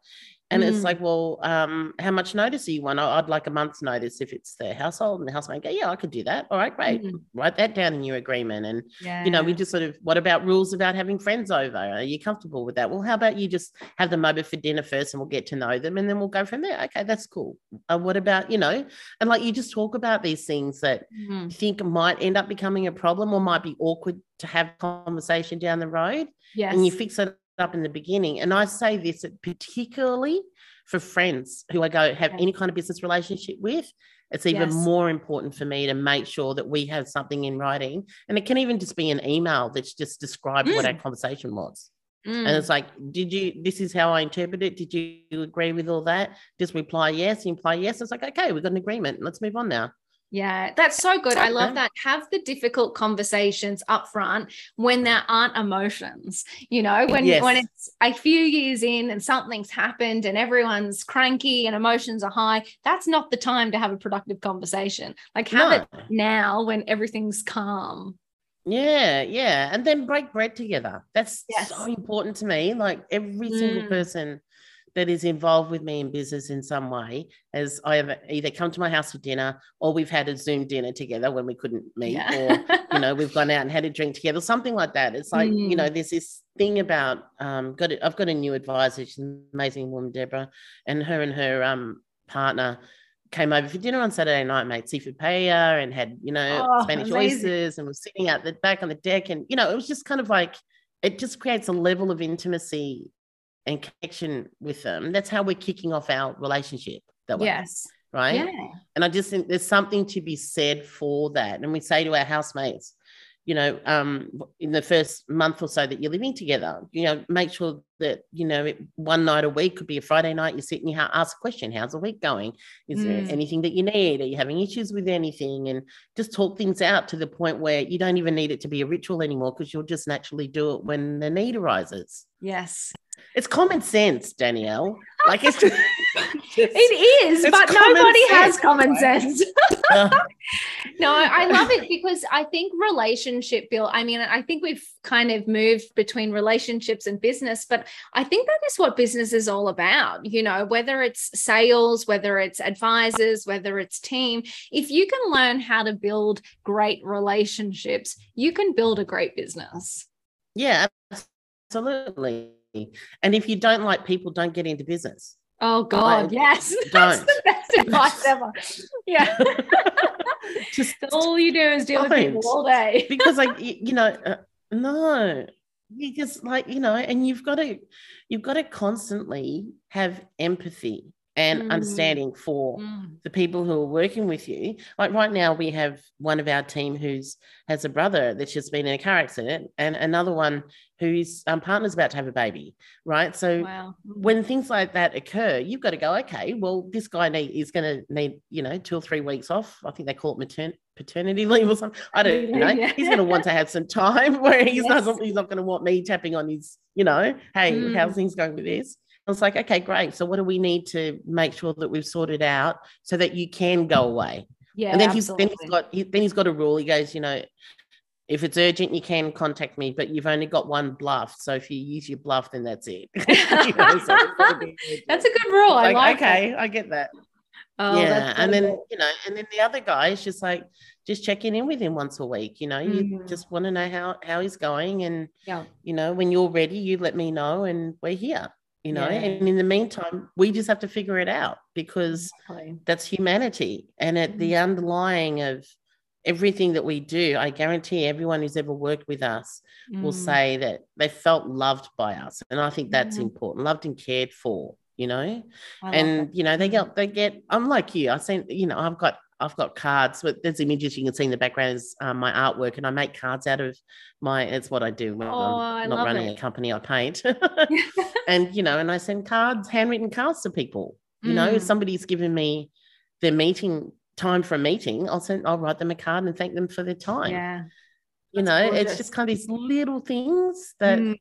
And mm. it's like, well, um, how much notice do you want? I'd like a month's notice if it's the household and the housemate go, yeah, I could do that. All right, great. Mm. Write that down in your agreement. And, yeah. you know, we just sort of, what about rules about having friends over? Are you comfortable with that? Well, how about you just have them over for dinner first and we'll get to know them and then we'll go from there. Okay, that's cool. Uh, what about, you know, and like you just talk about these things that mm. you think might end up becoming a problem or might be awkward to have conversation down the road. Yes. And you fix it up in the beginning. And I say this particularly for friends who I go have any kind of business relationship with. It's even yes. more important for me to make sure that we have something in writing. And it can even just be an email that's just described mm. what our mm. conversation was. Mm. And it's like, did you, this is how I interpret it. Did you agree with all that? Just reply yes, imply yes. It's like, okay, we've got an agreement. Let's move on now. Yeah, that's so good. I love that. Have the difficult conversations up front when there aren't emotions. You know, when yes. when it's a few years in and something's happened and everyone's cranky and emotions are high, that's not the time to have a productive conversation. Like have no. it now when everything's calm. Yeah, yeah. And then break bread together. That's yes. so important to me. Like every single mm. person that is involved with me in business in some way has either either come to my house for dinner or we've had a Zoom dinner together when we couldn't meet, yeah. or you know we've gone out and had a drink together, something like that. It's like mm. you know mm. there's this thing about um got it, I've got a new advisor, she's an amazing woman, Deborah, and her and her um partner came over for dinner on Saturday night, made seafood paella and had, you know, oh, Spanish amazing. oysters and was sitting out the back on the deck. And, you know, it was just kind of like, it just creates a level of intimacy and connection with them. That's how we're kicking off our relationship. That way. Yes. Right. Yeah. And I just think there's something to be said for that. And we say to our housemates, you know, um, in the first month or so that you're living together, you know, make sure that, you know, one night a week could be a Friday night, you sit and you ask a question, how's the week going? Is mm. there anything that you need? Are you having issues with anything? And just talk things out to the point where you don't even need it to be a ritual anymore because you'll just naturally do it when the need arises. Yes. It's common sense, Danielle. Like it's just, it is, but nobody sense, has common right? sense. no, I love it because I think relationship build. I mean, I think we've kind of moved between relationships and business, but I think that is what business is all about. You know, whether it's sales, whether it's advisors, whether it's team, if you can learn how to build great relationships, you can build a great business. Yeah, absolutely. And if you don't like people, don't get into business. Oh God, yes. That's the best advice ever. Yeah. Just all you do is deal don't. with people all day. because like you know, uh, no. You just like, you know, and you've got to you've got to constantly have empathy and mm. understanding for mm. the people who are working with you. Like right now, we have one of our team who's has a brother that's just been in a car accident, and another one whose um, partner's about to have a baby. Right, so wow. when things like that occur, you've got to go, okay, well, this guy need, is going to need you know two or three weeks off. I think they call it matern- paternity leave or something. I don't know. Yeah. He's going to want to have some time where he's yes. not he's not going to want me tapping on his, you know, hey, mm. how's things going with this? I was like, okay, great. So what do we need to make sure that we've sorted out so that you can go away? Yeah. And then absolutely. he's then he's got he, then he's got a rule. He goes, you know, if it's urgent, you can contact me, but you've only got one bluff. So if you use your bluff, then that's it. you know, so that's a good rule. I like, like okay, I get that. Oh, yeah, and then good. you know, and then the other guy is just like just checking in with him once a week. You know, you mm-hmm. just want to know how how he's going, and yeah, you know, when you're ready, you let me know, and we're here you know yeah. and in the meantime we just have to figure it out because exactly. that's humanity and at the mm-hmm. underlying of everything that we do i guarantee everyone who's ever worked with us mm. will say that they felt loved by us and i think that's mm. important loved and cared for you know and you know they get they get i'm like you i seen you know i've got I've got cards, but there's images you can see in the background is um, my artwork, and I make cards out of my. It's what I do when oh, I'm not running it. a company. I paint, and you know, and I send cards, handwritten cards to people. You mm. know, if somebody's given me their meeting time for a meeting, I'll send. I'll write them a card and thank them for their time. Yeah, you That's know, gorgeous. it's just kind of these little things that. Mm.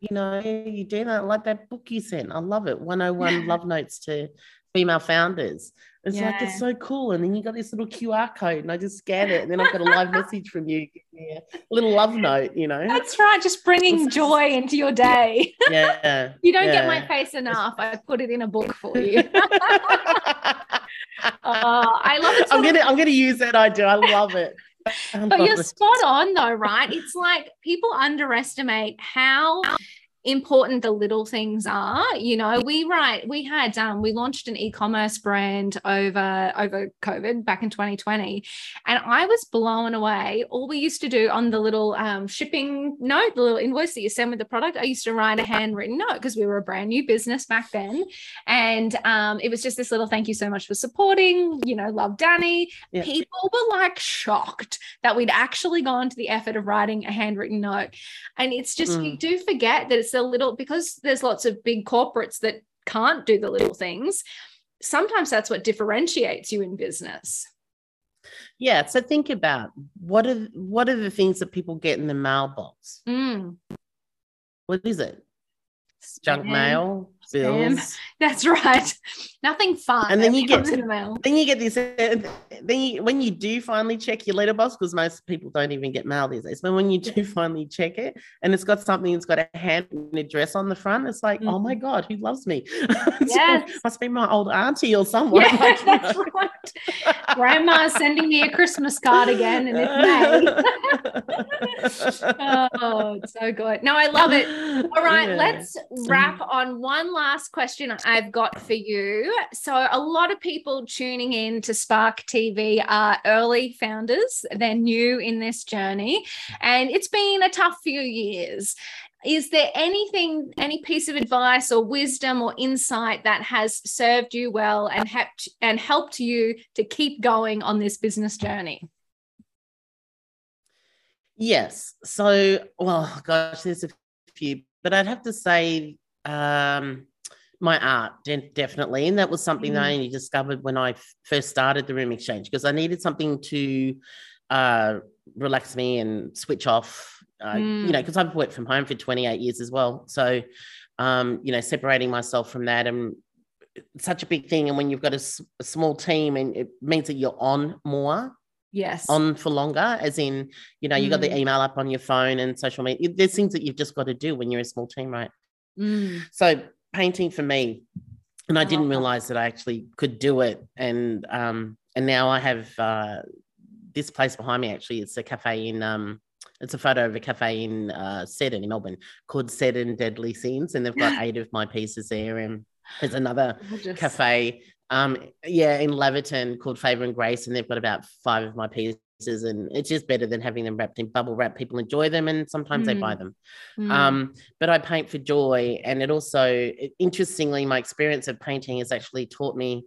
You know, you do that like that book you sent. I love it. 101 love notes to female founders. It's yeah. like it's so cool. And then you got this little QR code, and I just scan it, and then I've got a live message from you, a little love note, you know. That's right, just bringing joy into your day. Yeah. you don't yeah. get my face enough. I put it in a book for you. uh, I love it. I'm gonna I'm gonna use that idea. I love it. but you're spot on though, right? It's like people underestimate how important the little things are you know we write we had um we launched an e-commerce brand over over covid back in 2020 and i was blown away. All we used to do on the little um, shipping note the little invoice that you send with the product i used to write a handwritten note because we were a brand new business back then. And um, it was just this little thank you so much for supporting you know love danny. Yeah. people were like shocked that we'd actually gone to the effort of writing a handwritten note. And it's just mm. you do forget that it's the little because there's lots of big corporates that can't do the little things sometimes that's what differentiates you in business. Yeah so think about what are what are the things that people get in the mailbox? Mm. what is it? Junk mail bills. That's right. Nothing fun. And then you get to, the then you get this. Uh, then you, when you do finally check your letterbox, because most people don't even get mail these days. But when you do finally check it, and it's got something that's got a handwritten address on the front, it's like, mm-hmm. oh my mm-hmm. god, who loves me? Yes. must be my old auntie or someone. Yeah, like, that's right. Grandma's sending me a Christmas card again, and it's May. oh, it's so good. No, I love it. All right, yeah. let's wrap on one last last question I've got for you. So, a lot of people tuning in to Spark TV are early founders, they're new in this journey, and it's been a tough few years. Is there anything, any piece of advice or wisdom or insight that has served you well and helped and helped you to keep going on this business journey? Yes. So, well, gosh, there's a few, but I'd have to say um, my art, de- definitely. And that was something that I Mm. only discovered when I f- first started the Room Xchange because I needed something to uh, relax me and switch off, uh, you know, Mm. because I've worked from home for 28 years as well. So, um, you know, separating myself from that and it's such a big thing. And when you've got a, s- a small team and it means that you're on more, Yes. on for longer, as in, you know, you got the Mm. email up on your phone and social media. There's things that you've just got to do when you're a small team, right? Mm. So painting for me, and I, didn't realize that I actually could do it. And um, and now I have uh, this place behind me. Actually, it's a cafe in um, it's a photo of a cafe in uh, Seddon in Melbourne called Seddon Deadly Sins, and they've got eight of my pieces there. And there's another Gorgeous. cafe, um, yeah, in Laverton called Favor and Grace, and they've got about five of my pieces. And it's just better than having them wrapped in bubble wrap. People enjoy them, and sometimes they buy Mm. them. Mm. Um, but I paint for joy, and it also, it- interestingly, my experience of painting has actually taught me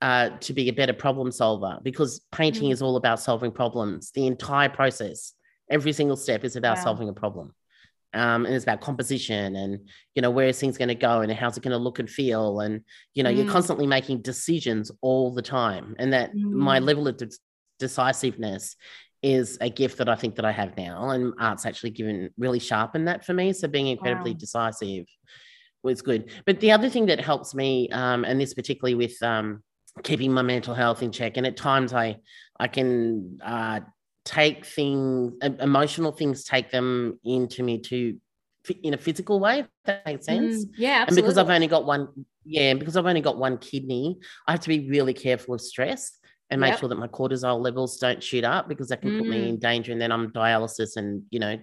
uh, to be a better problem solver because painting Mm. is all about solving problems. The entire process, every single step, is about Wow. solving a problem. Um, and it's about composition and you know where is things going to go and how's it going to look and feel and you know you're Mm. constantly making decisions all the time and that my Mm. level of de- decisiveness is a gift that I think that I have now, and art's actually given really sharpened that for me. So being incredibly Wow. decisive was good. But the other thing that helps me, um, and this particularly with um, keeping my mental health in check, and at times I I can uh, take things, emotional things, take them into me to in a physical way. If that makes sense. Mm. Yeah, And because I've only got one, yeah, and because I've only got one kidney, I have to be really careful of stress and make Yep. sure that my cortisol levels don't shoot up because that can put me in danger. And then I'm dialysis, and you know,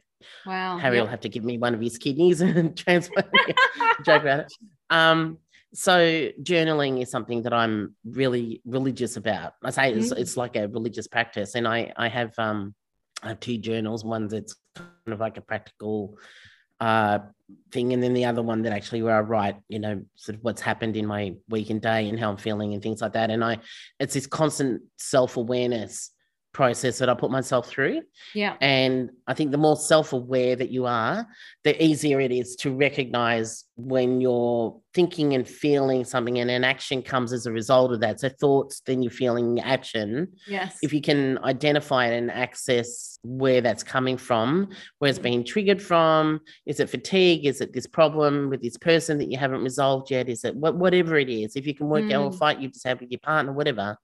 wow. Harry Yep. will have to give me one of his kidneys and transplant. joke about it. Um, so journaling is something that I'm really religious about. I say it's, Mm. it's like a religious practice, and I I have um I have two journals. One that's kind of like a practical uh thing, and then the other one that actually where I write, you know, sort of what's happened in my week and day and how I'm feeling and things like that. And I it's this constant self awareness process that I put myself through. Yeah. And I think the more self aware that you are, the easier it is to recognize when you're thinking and feeling something and an action comes as a result of that. So, thoughts, then you're feeling action. Yes. If you can identify it and access where that's coming from, where it's being triggered from, is it fatigue? Is it this problem with this person that you haven't resolved yet? Is it what, whatever it is? If you can work out a Mm. fight you just had with your partner, whatever,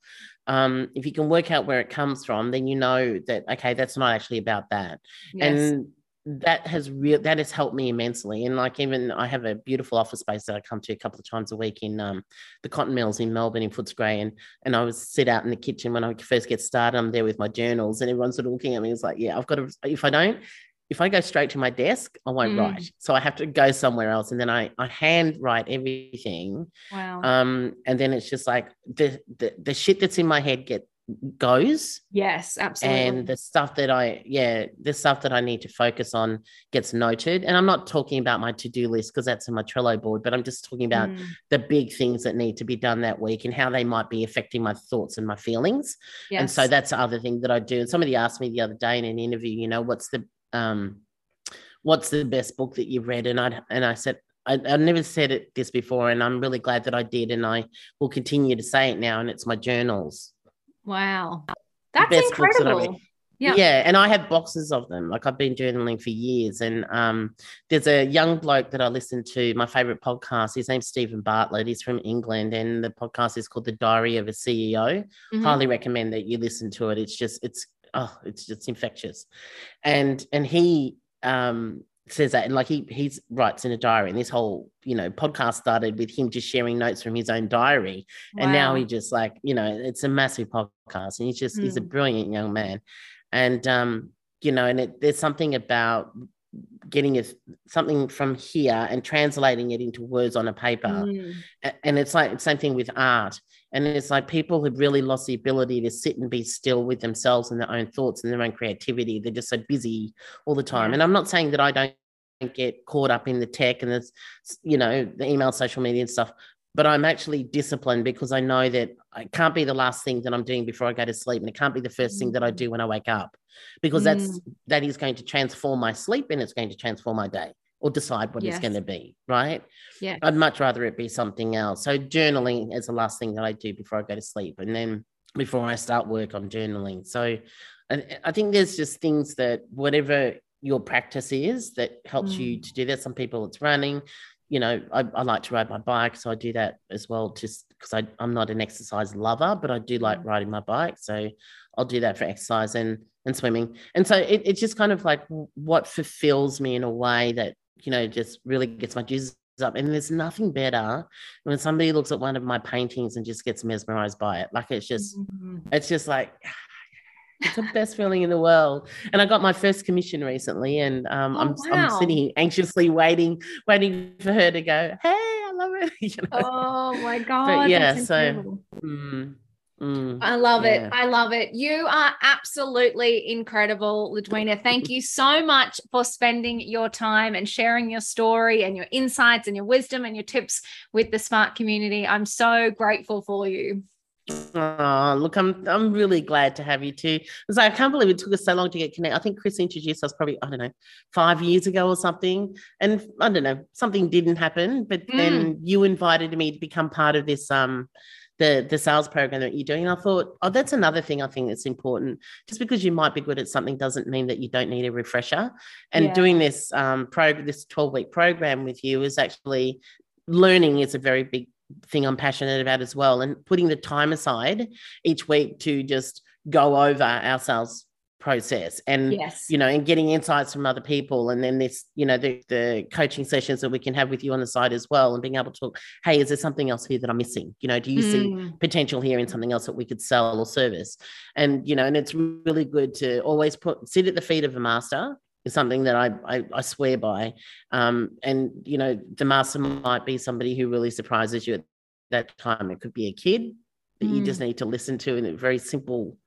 um, if you can work out where it comes from, then you know that okay, that's not actually about that, yes. and that has real that has helped me immensely. And like even I have a beautiful office space that I come to a couple of times a week in um, the Cotton Mills in Melbourne in Footscray, and and I was sit out in the kitchen when I first get started. I'm there with my journals, and everyone's sort of looking at me. It's like, yeah, I've got to. If I don't, if I go straight to my desk, I won't Mm. write. So I have to go somewhere else, and then I I hand write everything wow. um and then it's just like the the, the shit that's in my head get goes yes, absolutely. and the stuff that i yeah the stuff that i need to focus on gets noted and i'm not talking about my to-do list because that's in my trello board but i'm just talking about Mm. the big things that need to be done that week and how they might be affecting my thoughts and my feelings and so that's the other thing that i do and somebody asked me the other day in an interview you know what's the um what's the best book that you've read and i and i said I, I've never said it this before, and I'm really glad that I did, and I will continue to say it now. And it's my journals. Wow. That's best books that incredible. Yeah. Yeah, and I have boxes of them. Like I've been journaling for years, and um, there's a young bloke that I listen to. My favorite podcast. His name's Steven Bartlett. He's from England, and the podcast is called The Diary of a CEO. Mhm. highly recommend that you listen to it it's just it's oh it's just infectious. And and he um says that and like he he's writes in a diary and this whole you know podcast started with him just sharing notes from his own diary. And now he just like you know it's a massive podcast and he's just he's a Mm. brilliant young man. And um you know and it, there's something about getting a, something from here and translating it into words on a paper. Mm. and it's like the same thing with art and it's like people have really lost the ability to sit and be still with themselves and their own thoughts and their own creativity. They're just so busy all the time. And i'm not saying that i don't get caught up in the tech and this you know the email social media and stuff but I'm actually disciplined because I know that it can't be the last thing that I'm doing before I go to sleep, and it can't be the first thing that I do when I wake up, because that's Mm. that is going to transform my sleep and it's going to transform my day or decide what Yes. it's going to be. Right? Yeah. I'd much rather it be something else. So journaling is the last thing that I do before I go to sleep, and then before I start work, I'm journaling. So, and I think there's just things that whatever your practice is that helps you mm. to do that. Some people it's running. You know, I, I like to ride my bike, so I do that as well, just because I'm not an exercise lover, but I do like mm. riding my bike. So I'll do that for exercise and and swimming. And so it, it's just kind of like what fulfills me in a way that you know just really gets my juices up. And there's nothing better when somebody looks at one of my paintings and just gets mesmerized by it. Like it's just Mhm. it's just like it's the best feeling in the world. And I got my first commission recently, and um, Oh, I'm I'm sitting anxiously waiting, waiting for her to go. Hey, I love it. you know? Oh my god! yeah, so- Mm, mm. I love Yeah. it. I love it. You are absolutely incredible, Ludwina. Thank you so much for spending your time and sharing your story and your insights and your wisdom and your tips with the Spark community. I'm so grateful for you. Oh, look, I'm I'm really glad to have you too. Because I can't believe it took us so long to get connected. I think Chris introduced us probably, I don't know, five years ago or something. And I don't know, something didn't happen, but Mm. then you invited me to become part of this um the the sales program that you're doing. And I thought, oh, that's another thing I think that's important. Just because you might be good at something doesn't mean that you don't need a refresher. And Yeah. doing this um program, this 12 week program with you is actually learning is a very big thing I'm passionate about as well. And putting the time aside each week to just go over our sales process and Yes. you know and getting insights from other people. And then this you know the, the coaching sessions that we can have with you on the side as well and being able to talk hey is there something else here that i'm missing? You know do you see Mm. potential here in something else that we could sell or service? And you know and it's really good to always put sit at the feet of a master is something that I, I I swear by. Um and you know the master might be somebody who really surprises you at that time. It could be a kid that you just need to listen to in a very simple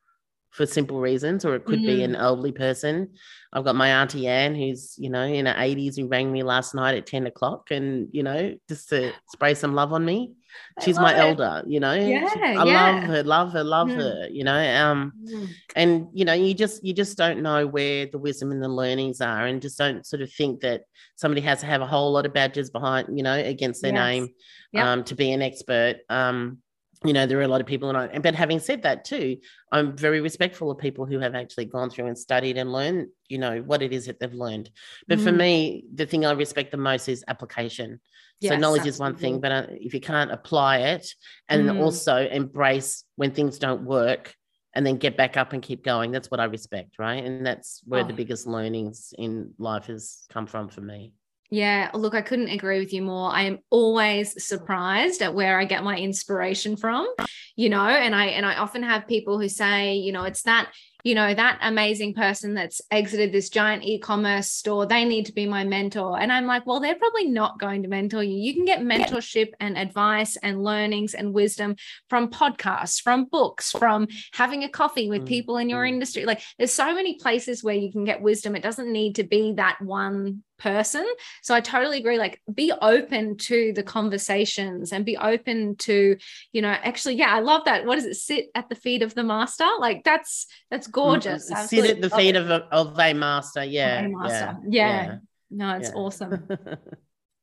for simple reasons or it could be an elderly person i've got my auntie anne who's you know in her 80s who rang me last night at 10 o'clock and you know just to spray some love on me I she's my it. elder you know She- Yeah, i yeah. love her love her love Mm. her you know um Mm. and you know you just you just don't know where the wisdom and the learnings are and just don't sort of think that somebody has to have a whole lot of badges behind you know against their Yes. name Yep. um to be an expert um you know there are a lot of people and I, but having said that too i'm very respectful of people who have actually gone through and studied and learned you know what it is that they've learned but for Mm. me the thing i respect the most is application so Yes, knowledge is one thing but uh, if you can't apply it and Mm. also embrace when things don't work and then get back up and keep going that's what i respect right and that's where the Oh. biggest learnings in life has come from for me Yeah, look, I couldn't agree with you more. I am always surprised at where I get my inspiration from, you know, and I and I often have people who say, you know, it's that, you know, that amazing person that's exited this giant e-commerce store, they need to be my mentor. And I'm like, well, they're probably not going to mentor you. You can get mentorship and advice and learnings and wisdom from podcasts, from books, from having a coffee with Mm, people in your mm. industry. Like there's so many places where you can get wisdom. It doesn't need to be that one person. So I totally agree. Like, be open to the conversations and be open to, you know, actually, yeah, I love that. What does it sit at the feet of the master? Like, that's that's gorgeous. Mm, sit at the feet of a, of a master yeah a master. yeah, Yeah. No, it's yeah. awesome.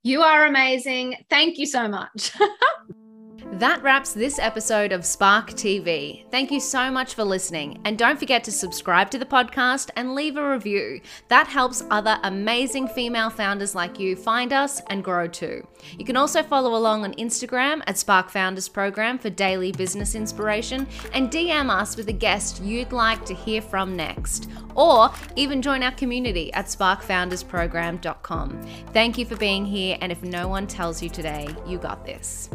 You are amazing. Thank you so much. That wraps this episode of Spark TV. Thank you so much for listening. And don't forget to subscribe to the podcast and leave a review. That helps other amazing female founders like you find us and grow too. You can also follow along on Instagram at Spark Founders Program for daily business inspiration and DM us with a guest you'd like to hear from next. Or even join our community at sparkfoundersprogram.com. Thank you for being here. And if no one tells you today, you got this.